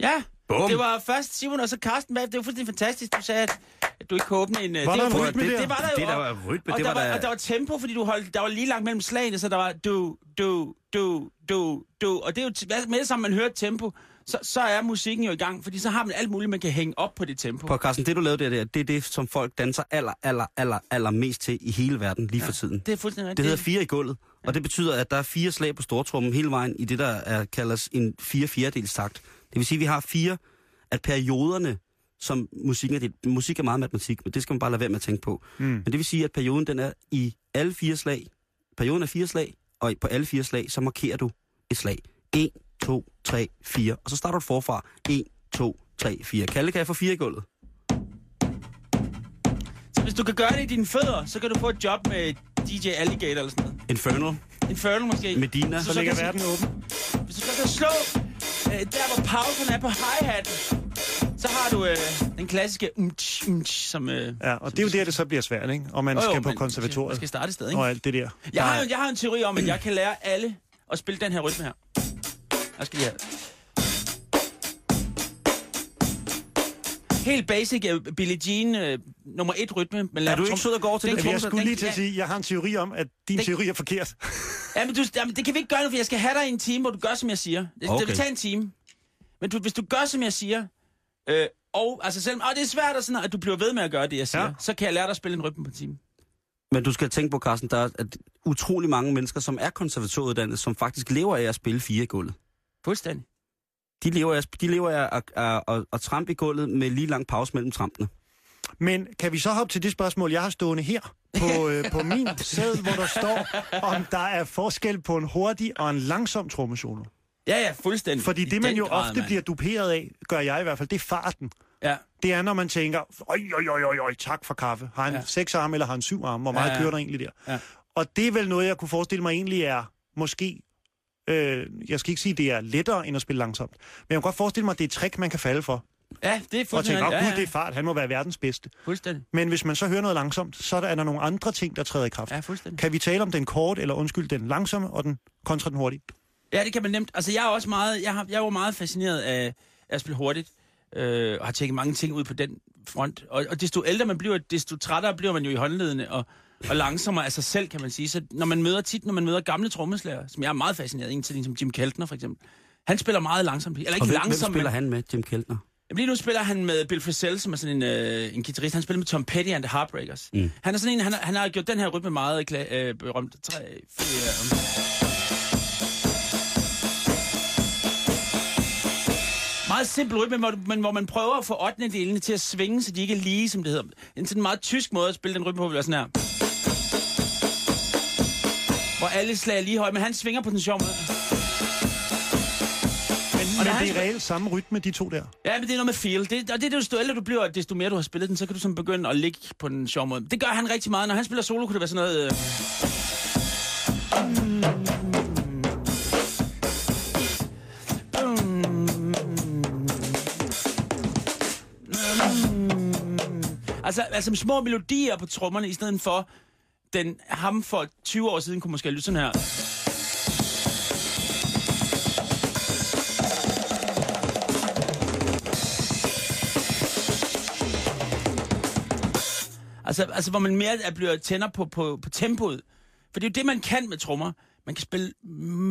Ja, Bum. det var først Simon og så Carsten. Det var fuldstændig fantastisk. Du sagde, at, du ikke kunne åbne en... øh, Var det der en var- rytme det, der? det, var der jo. Det der var rytme, og det der var var, da- og der var tempo, fordi du holdt, der var lige langt mellem slagene, så der var du, du, du, du, du. Og det er jo med det samme, man hører tempo, så, så er musikken jo i gang, fordi så har man alt muligt, man kan hænge op på det tempo. På Carsten, det du lavede der, der, det er det, som folk danser aller, aller, aller, aller mest til i hele verden lige for tiden. Det er fuldstændig rigtigt. Det hedder fire i gulvet, og det betyder, at der er fire slag på stortrummen hele vejen i det, der er, kaldes en fire fjerdedels takt. Det vil sige, at vi har fire, at perioderne, som musikken er det, musik er meget matematik, men det skal man bare lade være med at tænke på. Mm. Men det vil sige, at perioden den er i alle fire slag. Perioden er fire slag, og på alle fire slag, så markerer du et slag. 1, 2, 3, 4. Og så starter du forfra. 1, 2, 3, 4. Kalle, kan jeg få fire i gulvet? Så hvis du kan gøre det i dine fødder, så kan du få et job med DJ Alligator eller sådan noget. Infernal. Infernal måske. Medina. Så så så ligger verden åben. Hvis du så kan slå øh, der, hvor pausen er på hi-hat, så har du øh, den klassiske umtsch, umtsch, som... Øh, Ja, og det er jo der, det så bliver svært, ikke? Og man Jo, jo, skal på men konservatoriet Man skal starte et sted, ikke? og alt det der. Jeg har, Der jo- jeg har en teori om, at <clears throat> jeg kan lære alle at spille den her rytme her. Jeg skal lige have. Helt basic uh, Billie Jean, uh, nummer et rytme. Men Er du ikke sød og går til Den det? Jamen, jeg skulle lige til at sige, jeg har en teori om, at din Den- teori er forkert. Ja, men du, jamen, det kan vi ikke gøre nu, for jeg skal have dig i en time, hvor du gør, som jeg siger. Det, okay. det vil tage en time. Men du, hvis du gør, som jeg siger, øh, og altså selvom og det er svært, at, sådan, at du bliver ved med at gøre det, jeg siger, ja. Så kan jeg lære dig at spille en rytme på en time. Men du skal tænke på, Carsten, der er at utrolig mange mennesker, som er konservatoruddannet, som faktisk lever af at spille fire i gulvet. Fuldstændig. De lever af, de lever af at, at, at, at trampe i gulvet med lige lang pause mellem trampene. Men kan vi så hoppe til det spørgsmål, jeg har stående her på, øh, på min sæd, hvor der står, om der er forskel på en hurtig og en langsom trommesolo? Ja, ja, fuldstændig. Fordi I det, man jo grad, ofte mand. bliver duperet af, gør jeg i hvert fald, det er farten. Ja. Det er, når man tænker, oj, oj, oj, oj, oj, tak for kaffe. Har han Ja. seks arme, eller har han syv arme? Hvor meget ja, ja. kører der egentlig der? Ja. Og det er vel noget, jeg kunne forestille mig egentlig er, måske, øh, jeg skal ikke sige, det er lettere end at spille langsomt. Men jeg kan godt forestille mig, at det er et trick, man kan falde for. Ja, det er Og tænke, fuldstændig. åh ja, det er fart, han må være verdens bedste. fuldstændig. Men hvis man så hører noget langsomt, så er der, er der nogle andre ting, der træder i kraft. Ja, fuldstændig. Kan vi tale om den kort, eller undskyld, den langsomme og den kontra den hurtige? Ja, det kan man nemt. Altså, jeg er også meget, jeg, har, jeg var meget fascineret af, af at spille hurtigt, øh, og har tjekket mange ting ud på den front. Og, og desto ældre man bliver, desto trættere bliver man jo i håndledene, og, og langsommere af sig selv, kan man sige. Så når man møder tit, når man møder gamle trommeslager, som jeg er meget fascineret af, en til en som Jim Keltner for eksempel, han spiller meget langsomt. Eller Og ikke hvem, hvem langsomt, spiller men... han med, Jim Keltner? Jamen, lige nu spiller han med Bill Frisell, som er sådan en, øh, en guitarist. Han spiller med Tom Petty and the Heartbreakers. Mm. Han er sådan en, han, har- han har gjort den her rytme meget øh, berømt. Tre, fire, Meget simpel rytme, hvor, men hvor man prøver at få 8. delene til at svinge, så de ikke er lige, som det hedder. En sådan meget tysk måde at spille den rytme på, vil være sådan her. Hvor alle slag er lige høje, men han svinger på den sjov måde. Men, Og men er det er reelt samme rytme, de to der. Ja, men det er noget med feel. Det, og det er desto ældre du bliver, desto mere du har spillet den, så kan du sådan begynde at ligge på den sjove måde. Det gør han rigtig meget. Når han spiller solo, kunne det være sådan noget... Øh... Altså, altså små melodier på trommerne, i stedet for den ham for 20 år siden kunne måske lytte sådan her. Altså, altså hvor man mere er bliver tænder på, på, på tempoet. For det er jo det, man kan med trommer. Man kan spille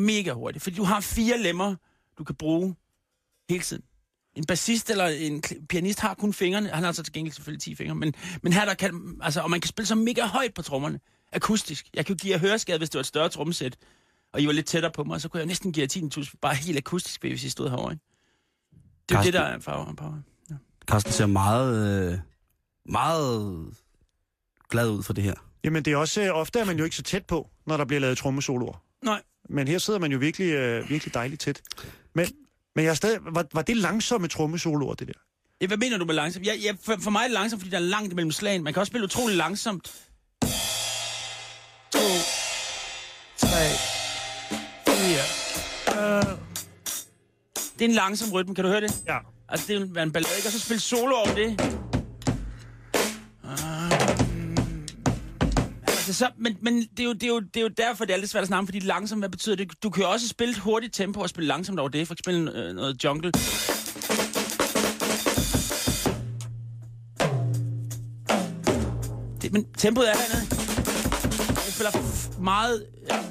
mega hurtigt, fordi du har fire lemmer, du kan bruge hele tiden. En bassist eller en pianist har kun fingrene. Han har altså til gengæld selvfølgelig 10 fingre. Men, men her der kan, altså, og man kan spille så mega højt på trommerne. Akustisk. Jeg kunne give jer høreskade, hvis det var et større trommesæt. Og I var lidt tættere på mig, så kunne jeg næsten give jer 10.000 bare helt akustisk, hvis I stod herovre. Ikke? Det er jo Carsten. det, der er power. power. Carsten ser meget, øh, meget glad ud for det her. Jamen, det er også... øh, Ofte er man jo ikke så tæt på, når der bliver lavet trommesoloer. Nej. Men her sidder man jo virkelig, øh, virkelig dejligt tæt. Men, men jeg er stadig, var, var det langsomme trommesoloer, det der? Ja, hvad mener du med langsomt? Ja, ja, for, for mig er det langsomt, fordi der er langt imellem slagene. Man kan også spille utrolig langsomt. To, tre, fire. Øh. Det er en langsom rytme, kan du høre det? Ja. Altså, det vil være en ballade, ikke? Og så spille solo over det. Altså, så, men men det, er jo, det, er jo, det er jo derfor, det er lidt svært at snakke fordi langsomt, hvad betyder det? Du kan jo også spille et hurtigt tempo og spille langsomt over det, for eksempel øh, noget jungle. Det, men tempoet er hernede. Jeg spiller meget...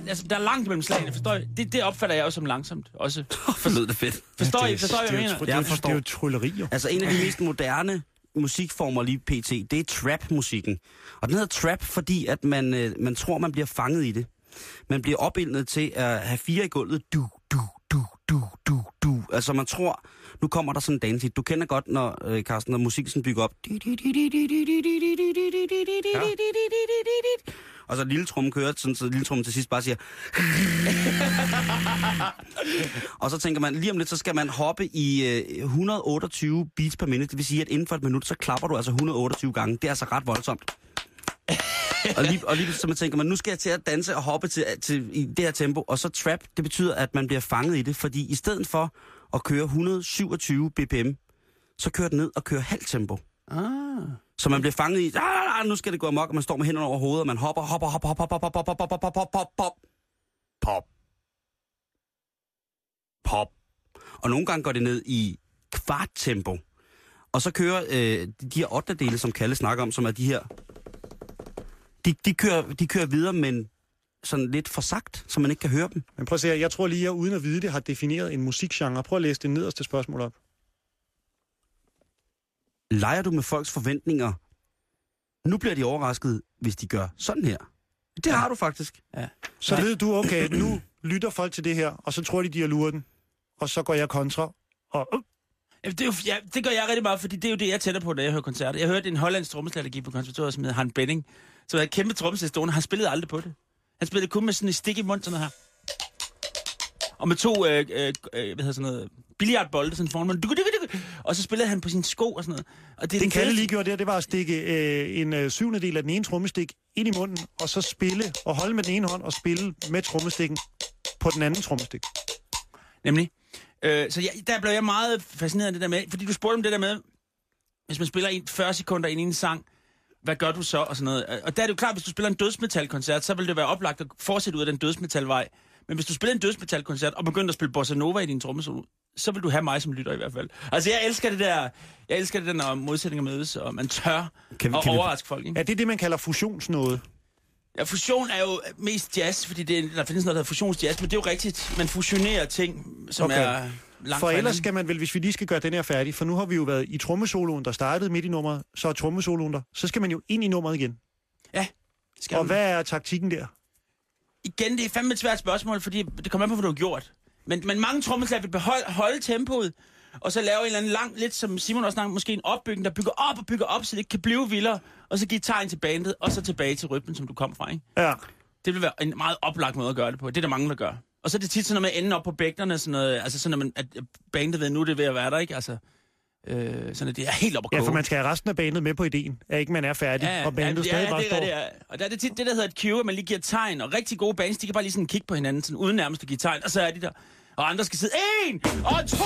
Altså, der er langt mellem slagene, forstår I? Det, det opfatter jeg også som langsomt. Også. <laughs> For lød det fedt. Forstår det, I? Forstår I, hvad jeg mener? det, er jo- Jeg det, er jo- forstår. det er jo trylleri, jo. Altså en af de mest moderne musikformer lige pt, det er trap-musikken. Og den hedder trap, fordi at man, øh, man tror, man bliver fanget i det. Man bliver opildnet til at have fire i gulvet. Du, du, du, du, du, du. Altså man tror, nu kommer der sådan en dance Du kender godt, når, øh, Carsten, når musikken sådan bygger op. Og så lille trum kører, sådan, så lille trum til sidst bare siger... <laughs> og så tænker man, lige om lidt, så skal man hoppe i øh, 128 beats per minute. Det vil sige, at inden for et minut, så klapper du altså 128 gange. Det er altså ret voldsomt. <laughs> og, lige, og lige så man tænker man, nu skal jeg til at danse og hoppe til, til, i det her tempo. Og så trap, det betyder, at man bliver fanget i det. Fordi i stedet for at køre 127 bpm, så kører den ned og kører halvt tempo. Ah. Så man bliver fanget i, ah, nu skal det gå amok, og man står med hænderne over hovedet, og man hopper, hopper, hopper, hopper, hopper, hopper, hopper, hopper, hopper, hopper, pop, pop, pop. Og nogle gange går det ned i kvart tempo. Og så kører øh, de her 8. dele, som Kalle snakker om, som er de her, de, de, kører, de kører videre, men sådan lidt for sagt, så man ikke kan høre dem. Men prøv at se her, jeg tror lige, at jeg uden at vide det, har defineret en musikgenre. Prøv at læse det nederste spørgsmål op. Leger du med folks forventninger? Nu bliver de overrasket, hvis de gør sådan her. Det har du faktisk. Så ved du, okay, nu lytter folk til det her, og så tror de, de har luret den. Og så går jeg kontra, og Ja, Det, er jo, ja, det gør jeg rigtig meget, fordi det er jo det, jeg tænder på, når jeg hører koncerter. Jeg hørte en hollandsk trommeslager, der gik på konservatoriet, som hedder Han Benning, som er et kæmpe trommeslæt stående. Han spillede aldrig på det. Han spillede kun med sådan en stik i munden, sådan her. Og med to, øh, øh, øh, hvad hedder sådan noget, billiardbolde, sådan foran munden. Og så spillede han på sine sko og sådan noget. Og det, det Kalle fedeste- lige gjorde der, det var at stikke øh, en øh, syvende del af den ene trommestik ind i munden, og så spille, og holde med den ene hånd, og spille med trommestikken på den anden trommestik. Nemlig. Øh, så jeg, der blev jeg meget fascineret af det der med, fordi du spurgte om det der med, hvis man spiller en 40 sekunder ind i en sang, hvad gør du så? Og, sådan noget. og der er det jo klart, hvis du spiller en dødsmetalkoncert, så vil det være oplagt at fortsætte ud af den dødsmetalvej. Men hvis du spiller en dødsmetalkoncert og begynder at spille bossa nova i din trommesolo, så vil du have mig som lytter i hvert fald. Altså jeg elsker det der, jeg elsker det der, når modsætninger mødes, og man tør Kan vi- at kan vi- overraske folk. Ikke? Ja, det er det, man kalder fusionsnåde. Ja, fusion er jo mest jazz, fordi det er, der findes noget, der hedder fusionsjazz, men det er jo rigtigt. Man fusionerer ting, som Okay. er langt For ellers skal man vel, hvis vi lige skal gøre den her færdig, for nu har vi jo været i trommesoloen, der startede midt i nummeret, så er trommesoloen der, så skal man jo ind i nummeret igen. Skal Og man- hvad er taktikken der? Igen, det er fandme et svært spørgsmål, fordi det kommer an på, hvad du har gjort. Men, men mange trommeslager vil beholde, holde tempoet, og så lave en eller anden lang, lidt som Simon også snakkede, måske en opbygning, der bygger op og bygger op, så det ikke kan blive vildere, og så give tegn til bandet, og så tilbage til rytmen, som du kom fra, ikke? Ja. Det vil være en meget oplagt måde at gøre det på. Det er der mange, der gør. Og så er det tit sådan noget med at ende op på bægterne, sådan noget, altså sådan, at, man, at bandet ved, nu er det ved at være der, ikke? Altså, øh, sådan at det er helt op at ja, koge. for man skal have resten af bandet med på ideen, at ikke man er færdig, ja, og bandet ja, stadig ja, bare det, står. det er. Og der er det tit det, der hedder et cue, at man lige giver tegn, og rigtig gode bands, de kan bare lige sådan kigge på hinanden, sådan uden nærmest at give tegn, og så er de der. Og andre skal sidde, en, og to,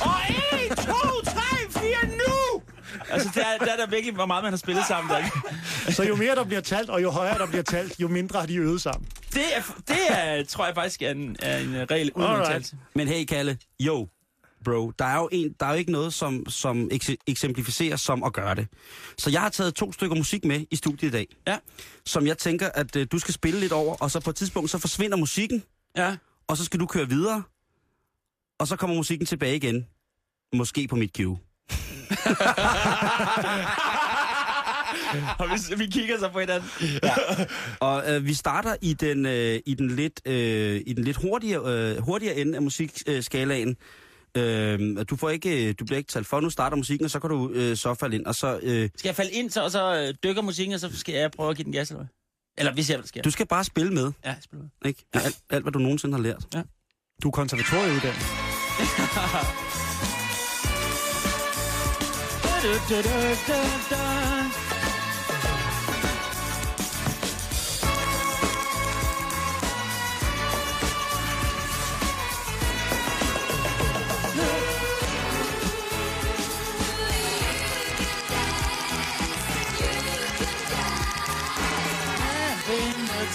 og en, to, tre, fire, nu! Altså, der, er- der er der virkelig, hvor meget man har spillet sammen. Der. <laughs> Så jo mere der bliver talt, og jo højere der bliver talt, jo mindre har de øvet sammen. Det, er, det er, tror jeg faktisk er en, er en regel uden undtagelse. Men hey, Kalle, jo, bro, der er jo, en, der er jo ikke noget, som, som ekse- eksemplificerer som at gøre det. Så jeg har taget to stykker musik med i studiet i dag, Ja, som jeg tænker, at øh, du skal spille lidt over, og så på et tidspunkt, så forsvinder musikken, ja. og så skal du køre videre, og så kommer musikken tilbage igen. Måske på mit cue. <laughs> Og vi, vi kigger så på hinanden. Og øh, vi starter i den, øh, i den lidt, øh, i den lidt hurtigere, øh, hurtigere ende af musikskalaen. Øh, du, får ikke, øh, du bliver ikke talt for, nu starter musikken, og så kan du øh, så falde ind. Og så, øh, Skal jeg falde ind, så, og så øh, dykker musikken, og så skal jeg prøve at give den gas, eller hvad? Eller hvis jeg, hvad der sker. du skal bare spille med, Ja, spil ud. ikke? Med Alt, alt, hvad du nogensinde har lært. Du er konservatorieuddannet. <laughs>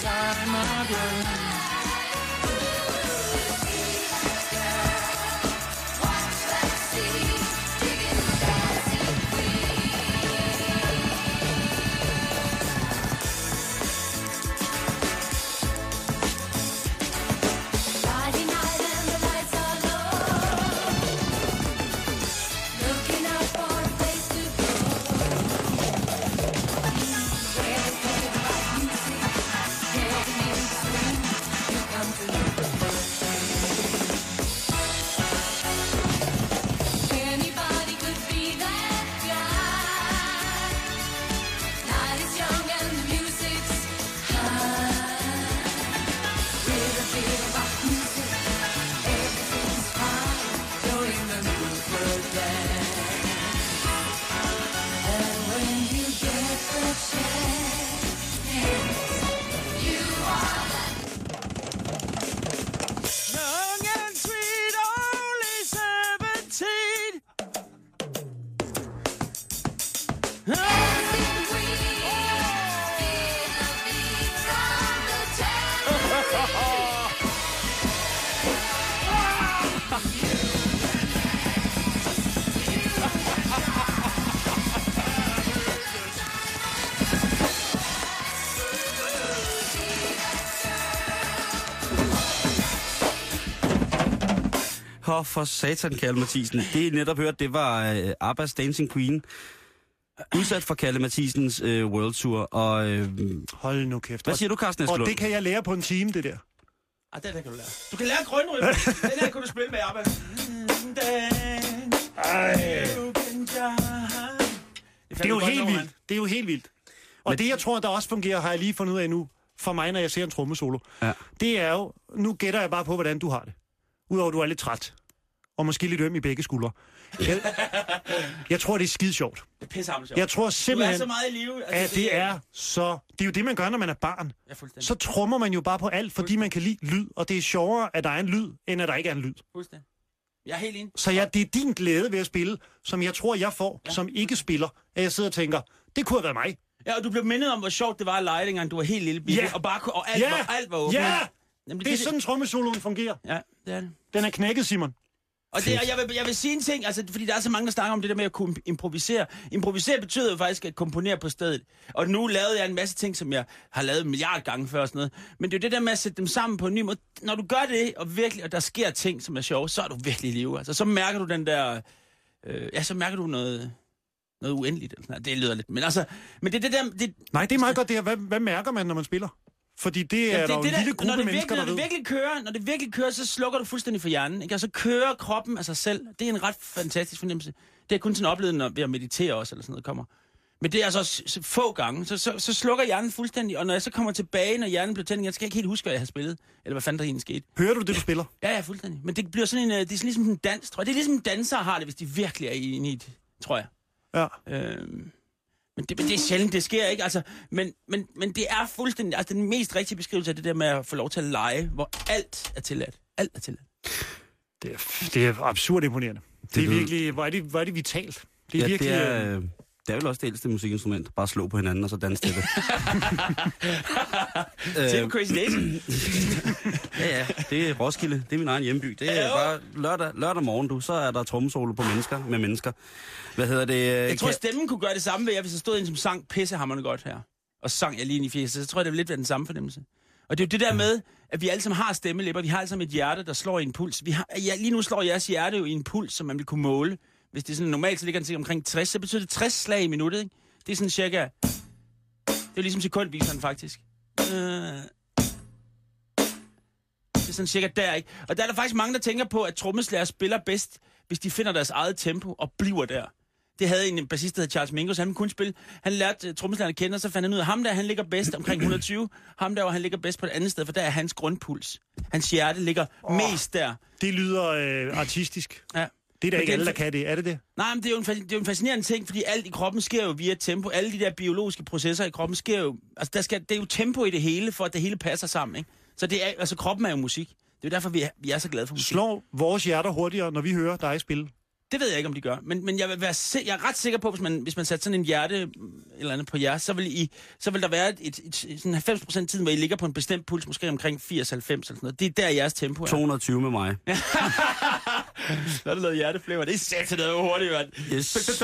time of again. Hå, for satan, Kalle Mathisen. Det I netop hørt, det var øh, Abbas Dancing Queen. Udsat for Kalle Mathisens øh, World Tour. Og øh, Hold nu kæft. hvad siger du, Carsten Og Eskelund? det kan jeg lære på en time, det der. Ah, den her kan du lære. Du kan lære grønrymme. <laughs> den her kan du spille med, Abba. Ej. Det er jo helt vildt. Det er jo helt vildt. Og Men- det, jeg tror, der også fungerer, har jeg lige fundet ud af nu, for mig, når jeg ser en trommesolo. Ja. Det er jo, nu gætter jeg bare på, hvordan du har det. Udover, at du er lidt træt. Og måske lidt øm i begge skuldre. Jeg, jeg tror, det er skide sjovt. Det er pissehammer sjovt. Jeg tror Du er simpelthen, så meget i live. at det er så... Det er jo det, man gør, når man er barn. Ja. Så trummer man jo bare på alt, fordi man kan lide lyd. Og det er sjovere, at der er en lyd, end at der ikke er en lyd. Fuldstændig. Jeg er helt enig. Så ja, det er din glæde ved at spille, som jeg tror, jeg får, ja. som ikke spiller. At jeg sidder og tænker, det kunne have været mig. Ja, og du blev mindet om, hvor sjovt det var at lege, dengang du var helt lille bitte, Ja. og, bare, og alt, Ja. var, alt var åbent. Ja! Nemlig Det er sådan, trommesoloen fungerer. Ja, det er det. Den er knækket, Simon. Og, det, og jeg, vil, jeg vil sige en ting, altså, fordi der er så mange, der snakker om det der med at kunne improvisere. Improvisere betyder jo faktisk at komponere på stedet. Og nu lavede jeg en masse ting, som jeg har lavet en milliard gange før og sådan noget. Men det er jo det der med at sætte dem sammen på en ny måde. Når du gør det, og virkelig, og der sker ting, som er sjove, så er du virkelig i live. Altså, så mærker du den der... Øh, ja, så mærker du noget, noget uendeligt. Eller sådan. Det lyder lidt... Men altså, men det det der... Det, Nej, det er meget godt det her. Hvad, hvad mærker man, når man spiller? Fordi det er Jamen, der jo en der- lille gruppe når det mennesker, virkelig, når det virkelig kører, når det virkelig kører, så slukker du fuldstændig for hjernen, ikke? Og så kører kroppen af sig selv. Det er en ret fantastisk fornemmelse. Det er kun sådan oplevet, når ved at meditere også, eller sådan noget kommer. Men det er altså få gange, så, så, så slukker hjernen fuldstændig, og når jeg så kommer tilbage, når hjernen bliver tændt, så kan jeg ikke helt huske, hvad jeg har spillet, eller hvad fanden der egentlig skete. Hører du det, du spiller? Ja, ja, fuldstændig. Men det bliver sådan en, øh, det er sådan ligesom en dans, tror jeg. Det er ligesom en danser har det, hvis de virkelig er inde i det, tror jeg. Ja. Øhm, men, det, men det er sjældent, det sker ikke. Altså, men, men, men det er fuldstændig altså, den mest rigtige beskrivelse af det der med at få lov til at lege, hvor alt er tilladt. Alt er tilladt. Det er, det er absurd imponerende. Det, det er virkelig... Hvor er det, hvor er det vitalt? Det er ja, virkelig... det, er, øh, øh, det er vel også det ældste musikinstrument. Bare slå på hinanden og så danse til det. <laughs> Se på Crazy Daisy. <clears throat> Ja, ja, det er Roskilde. Det er min egen hjemby. Det er bare lørdag, lørdag morgen, du. Så er der trommesolo på mennesker med mennesker. Hvad hedder det? Jeg tror, stemmen kunne gøre det samme ved jer, hvis der stod en, som sang pissehammerende godt her. Og sang jeg lige ind i fjeset. Så tror jeg, det ville lidt være den samme fornemmelse. Og det er jo det der med, at vi alle sammen har stemmelæber. Vi har alle sammen et hjerte, der slår i en puls. Vi har, ja, lige nu slår jeres hjerte jo i en puls, som man vil kunne måle. Hvis det er sådan normalt, så ligger den til omkring 60. Så betyder det 60 slag i minuttet, ikke? Det er sådan cirka... Det er ligesom sekundviseren, faktisk. Øh, det er sådan cirka der, ikke? Og der er der faktisk mange, der tænker på, at trommeslager spiller bedst, hvis de finder deres eget tempo og bliver der. Det havde en bassist, der hed Charles Mingus. Han kunne spille. Han lærte uh, trommeslageren at kende, og så fandt han ud af, ham der, han ligger bedst omkring 120. Ham der, hvor han ligger bedst på et andet sted, for der er hans grundpuls. Hans hjerte ligger oh. mest der. Det lyder øh, artistisk. Ja. Det er da Men ikke alle, der kan det. Er det det? Nej, men det er, jo en, det er jo en fascinerende ting, fordi alt i kroppen sker jo via tempo. Alle de der biologiske processer i kroppen sker jo... Altså, der skal, det er jo tempo i det hele, for at det hele passer sammen, ikke? Så det er, altså, kroppen er jo musik. Det er jo derfor, vi er, vi er så glade for musik. Slår vores hjerter hurtigere, når vi hører dig spille? Det ved jeg ikke, om de gør. Men, men jeg, vil være jeg er ret sikker på, hvis man, hvis man satte sådan en hjerte eller andet på jer, så vil, I, så vil der være et, et, et, sådan 90 af tiden, hvor I ligger på en bestemt puls, måske omkring 80-90 eller sådan noget. Det er der, jeres tempo er. 220 med mig. <laughs> Så er det noget hjerteflæver. Det er sat noget hurtigt, mand. Yes.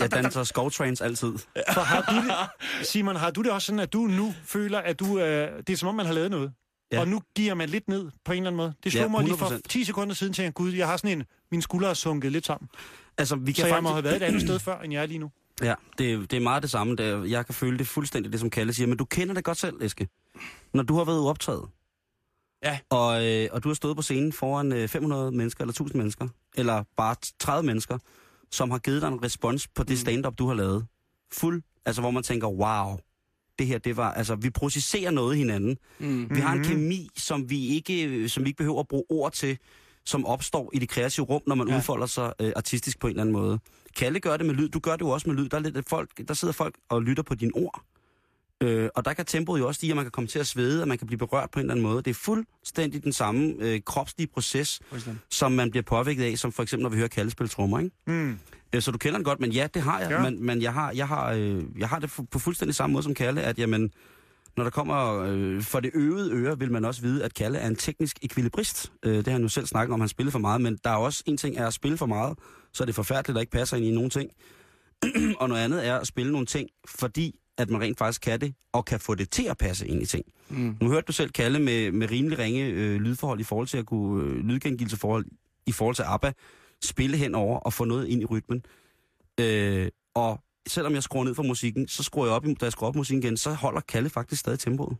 Jeg danser skovtrains altid. For har du det, <laughs> Simon, har du det også sådan, at du nu føler, at du, øh, det er som om, man har lavet noget? Ja. Og nu giver man lidt ned på en eller anden måde. Det slog Ja, mig lige for 100%. 10 sekunder siden, tænkte jeg, gud, jeg har sådan en, mine skuldre er sunket lidt sammen. Altså, vi kan Så jeg faktisk... må have været et andet sted før, end jeg er lige nu. Ja, det, er- det er meget det samme. Det jeg kan føle det fuldstændig det, som Kalle siger. Men du kender det godt selv, Eske. Når du har været ude optrædet, Ja. og, øh, og du har stået på scenen foran øh, 500 mennesker, eller 1000 mennesker, eller bare 30 mennesker, som har givet dig en respons på det stand-up, du har lavet. Fuld, altså hvor man tænker, wow, det her, det var, altså vi processerer noget i hinanden. Mm. Vi har en kemi, som vi ikke, som vi ikke behøver at bruge ord til, som opstår i det kreative rum, når man Ja. ja. udfolder sig øh, artistisk på en eller anden måde. Kalle gør det med lyd, du gør det jo også med lyd. Der, er lidt folk, der sidder folk og lytter på dine ord. Øh, og der kan tempoet jo også stige, at man kan komme til at svede, og man kan blive berørt på en eller anden måde. Det er fuldstændig den samme øh, kropslige proces, som man bliver påvirket af, som for eksempel når vi hører trommer, ikke? Mm. Øh, Så du kender den godt, men ja, det har jeg. Ja. Men, men jeg, har, jeg, har, øh, jeg har det på fuldstændig samme måde som Kalle, at jamen, når der kommer øh, for det øvede øre, vil man også vide, at Kalle er en teknisk ekvilibrist. Øh, det har han jo selv snakket om, han spiller for meget, men der er også en ting er at spille for meget, så er det forfærdeligt, at ikke passer ind i nogen ting. <clears throat> og noget andet er at spille nogle ting, fordi at man rent faktisk kan det, og kan få det til at passe ind i ting. Mm. Nu hørte du selv Kalle med, med rimelig ringe øh, lydforhold i forhold til at kunne øh, lydgengivelseforhold i forhold til ABBA, spille henover og få noget ind i rytmen. Øh, og selvom jeg skruer ned for musikken, så skruer jeg op, i- da jeg skruer op musikken igen, så holder Kalle faktisk stadig tempoet.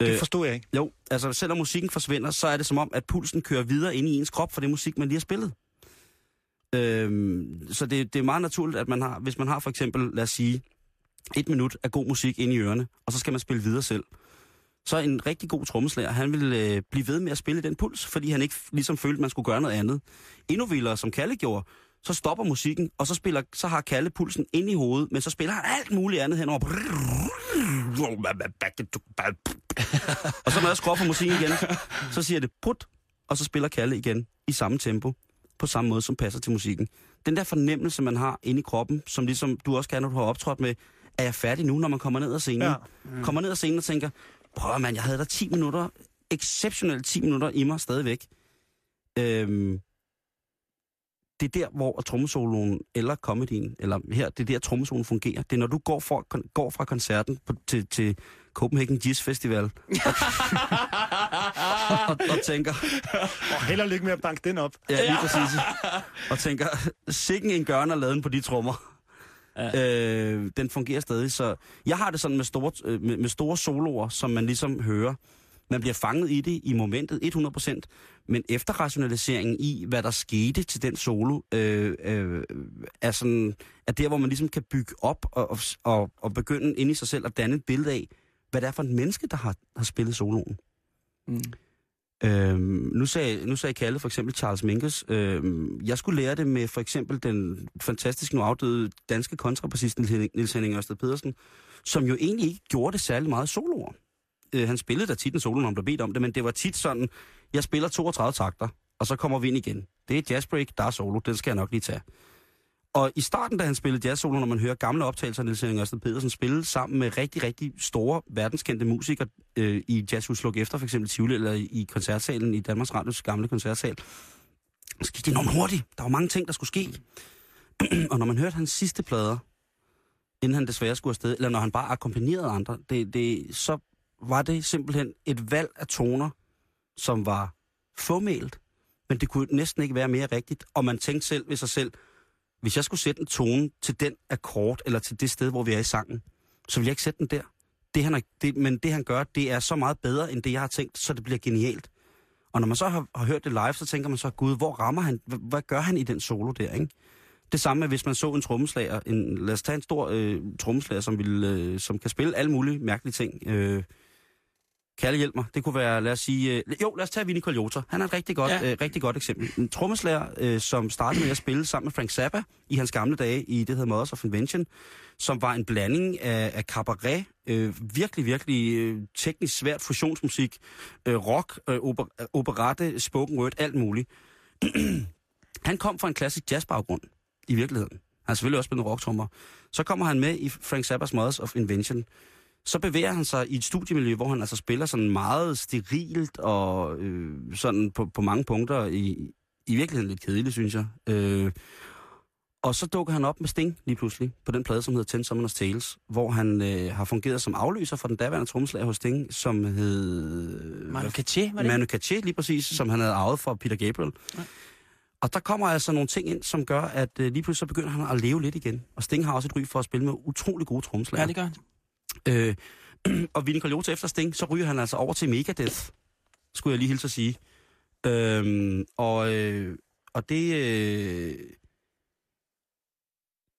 Det Øh, forstod jeg ikke. jo, altså selvom musikken forsvinder, så er det som om, at pulsen kører videre ind i ens krop for det musik, man lige har spillet. Øhm, så det, det er meget naturligt, at man har, hvis man har for eksempel, lad os sige, et minut af god musik ind i ørerne, og så skal man spille videre selv. Så en rigtig god trommeslager, han vil øh, blive ved med at spille den puls, fordi han ikke ligesom følte, at man skulle gøre noget andet. Endnu vildere, som Kalle gjorde, så stopper musikken, og så, spiller, så har Kalle pulsen ind i hovedet, men så spiller han alt muligt andet henover. <laughs> og så når jeg skruer på musikken igen, så siger det put, og så spiller Kalle igen i samme tempo, på samme måde, som passer til musikken. Den der fornemmelse, man har inde i kroppen, som ligesom du også kan, når du har optrådt med, er jeg færdig nu, når man kommer ned ad scenen? Ja. Mm. Kommer ned ad scenen og tænker, prøv mand, jeg havde der 10 minutter, exceptionelt 10 minutter i mig stadigvæk. Øhm, det er der, hvor trommesoloen eller comedyen, eller her, det er der, trommesoloen fungerer. Det er, når du går, for, går fra koncerten på, til, til Copenhagen Jazz Festival, og, <laughs> og, og tænker, Og held og lykke med at banke den op. Ja, lige præcis. Og tænker, sikken en gørner laden på de trommer. Ja. Øh, den fungerer stadig, så jeg har det sådan med store, øh, med, med store soloer, som man ligesom hører. Man bliver fanget i det i momentet 100%, men efterrationaliseringen i, hvad der skete til den solo, øh, øh, er, sådan, er der, hvor man ligesom kan bygge op og, og, og, og begynde ind i sig selv at danne et billede af, hvad det er for et menneske, der har, har spillet soloen. Mm. Øhm, nu, sagde, nu sagde Kalle for eksempel Charles Mingus. Øhm, jeg skulle lære det med for eksempel den fantastisk nu afdøde danske kontrabassist Niels Henning Ørsted Pedersen, som jo egentlig ikke gjorde det særlig meget soloer. Øh, han spillede da tit en solo, når han blev bedt om det, men det var tit sådan, jeg spiller 32 takter, og så kommer vi ind igen. Det er jazzbreak, der er solo, den skal jeg nok lige tage. Og i starten, da han spillede jazzsolo, når man hører gamle optagelser af Niels Henrik Ørsted Pedersen spille sammen med rigtig, rigtig store, verdenskendte musikere øh, i Jazzhus Luk Efter, for eksempel Tivoli, eller i koncertsalen i Danmarks Radios gamle koncertsal, så gik det enormt hurtigt. Der var mange ting, der skulle ske. <clears throat> og når man hørte hans sidste plader, inden han desværre skulle afsted, eller når han bare akkompagnerede andre, det, det, så var det simpelthen et valg af toner, som var formelt, men det kunne næsten ikke være mere rigtigt. Og man tænkte selv ved sig selv, hvis jeg skulle sætte en tone til den akkord, eller til det sted, hvor vi er i sangen, så ville jeg ikke sætte den der. Det, han er, det, men det, han gør, det er så meget bedre, end det, jeg har tænkt, så det bliver genialt. Og når man så har, har hørt det live, så tænker man så, gud, hvor rammer han, hvad, hvad gør han i den solo der, ikke? Det samme med, hvis man så en trommeslager, en, lad os tage en stor øh, trommeslager, som, vil, øh, som kan spille alle mulige mærkelige ting. Øh, Kalle hjælp mig. Det kunne være, lad os sige... Øh, jo, lad os tage Vinnie Colaiuta. Han er et rigtig godt, Ja. øh, rigtig godt eksempel. En trommeslager, øh, som startede med at spille sammen med Frank Zappa i hans gamle dage i det, der hedder Mothers of Invention, som var en blanding af, af cabaret, øh, virkelig, virkelig øh, teknisk svært fusionsmusik, øh, rock, øh, oper, øh, operette, spoken word, alt muligt. <clears throat> han kom fra en klassisk jazzbaggrund, i virkeligheden. Han har selvfølgelig også spillet rocktrommer. Så kommer han med i Frank Zappas Mothers of Invention, så bevæger han sig i et studiemiljø, hvor han altså spiller sådan meget sterilt og øh, sådan på, på mange punkter i, i virkeligheden lidt kedeligt, synes jeg. Øh, og så dukker han op med Sting lige pludselig på den plade, som hedder Ten Summoners Tales, hvor han øh, har fungeret som afløser for den daværende trommeslager hos Sting, som hed... Manu Katché, var det? Manu Katché, lige præcis, som han havde arvet fra Peter Gabriel. Ja. Og der kommer altså nogle ting ind, som gør, at øh, lige pludselig så begynder han at leve lidt igen. Og Sting har også et ry for at spille med utrolig gode trommeslager. Ja, det gør han. Øh, <clears throat> og Vinnie Colaiuta efter Sting, så ryger han altså over til Megadeth, skulle jeg lige hilse at sige. Øhm, og, øh, og det, øh,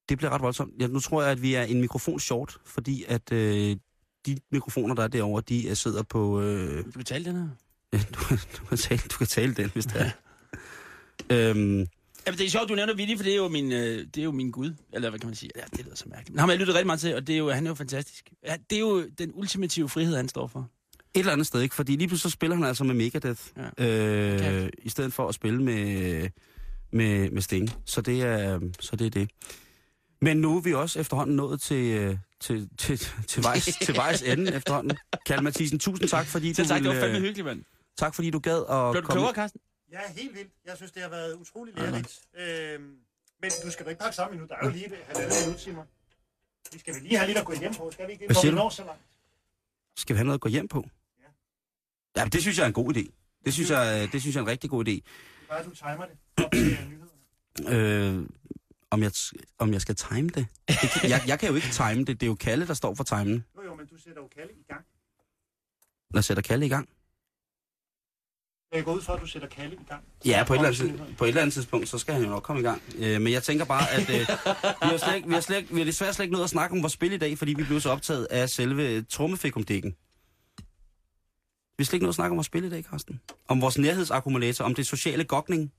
det bliver ret voldsomt. Ja, nu tror jeg, at vi er en mikrofon short, fordi at øh, de mikrofoner, der er derovre, de øh, sidder på... Øh, Du kan tale den her. ja, <laughs> du, du, kan tale, du kan tale den, hvis det er. <laughs> øhm, Ja, men det er sjovt, du nævner Willy, for det er jo min, øh, det er jo min gud. Eller hvad kan man sige? Ja, det lyder så mærkeligt. Men ham har jeg lyttet rigtig meget til, og det er jo, han er jo fantastisk. Ja, det er jo den ultimative frihed, han står for. et eller andet sted, ikke? Fordi lige pludselig så spiller han altså med Megadeth, Ja. øh, Okay. i stedet for at spille med, med, med Sting. Så det, er, så det er det. Men nu er vi også efterhånden nået til, øh, til, til, til, vejs, <laughs> til vejs ende efterhånden. Kalle Mathisen, tusind tak, fordi Så du tak, det var ville, fandme øh, hyggeligt, mand. tak fordi du gad at Blev du komme. klogere, Carsten? Ja, helt vildt. Jeg synes, det har været utrolig lærerigt. Øhm, men du skal da ikke pakke sammen endnu. Der er jo lige et halvandet minut, Simon. Vi skal vel lige have lidt at gå hjem på. Skal vi ikke? Hvad Hvor vi når så langt. Skal vi have noget at gå hjem på? Ja. Ja, det synes jeg er en god idé. Det synes jeg, det synes jeg er en rigtig god idé. Det er bare, du timer det. Op til øh, nyhederne. Øh, om, jeg, om jeg skal time det? det kan, jeg, jeg kan jo ikke time det. Det er jo Kalle, der står for timen. Jo, jo, men du sætter jo Kalle i gang. Lad os sætte Kalle i gang. Jeg går ud fra, at du sætter Kalle i gang. Ja, på et, eller andet, på et eller andet tidspunkt, så skal han jo nok komme i gang. Øh, men jeg tænker bare, at øh, vi, har slet ikke, vi, har slet vi har desværre slet ikke nået at snakke om vores spil i dag, fordi vi blev så optaget af selve trummefikumdækken. Vi har slet ikke nået at snakke om vores spil i dag, Carsten. Om vores nærhedsakkumulator, om det sociale gokning.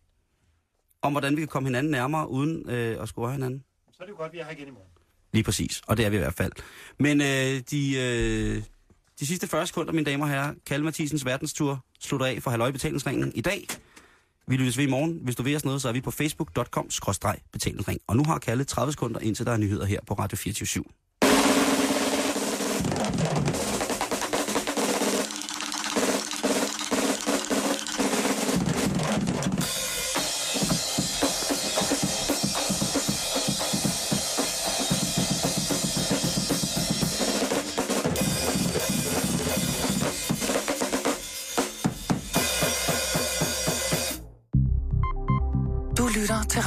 Om hvordan vi kan komme hinanden nærmere, uden øh, at score hinanden. Så er det jo godt, at vi er her igen i morgen. Lige præcis, og det er vi i hvert fald. Men øh, de, øh, de sidste 40 sekunder, mine damer og herrer, Kalle Mathisens verdenstur slutter af for halvøj betalingsringen i dag. Vi lyttes ved i morgen. Hvis du vil os noget, så er vi på facebook.com-betalingsring. Og nu har Kalle 30 sekunder, indtil der er nyheder her på Radio 24 /7.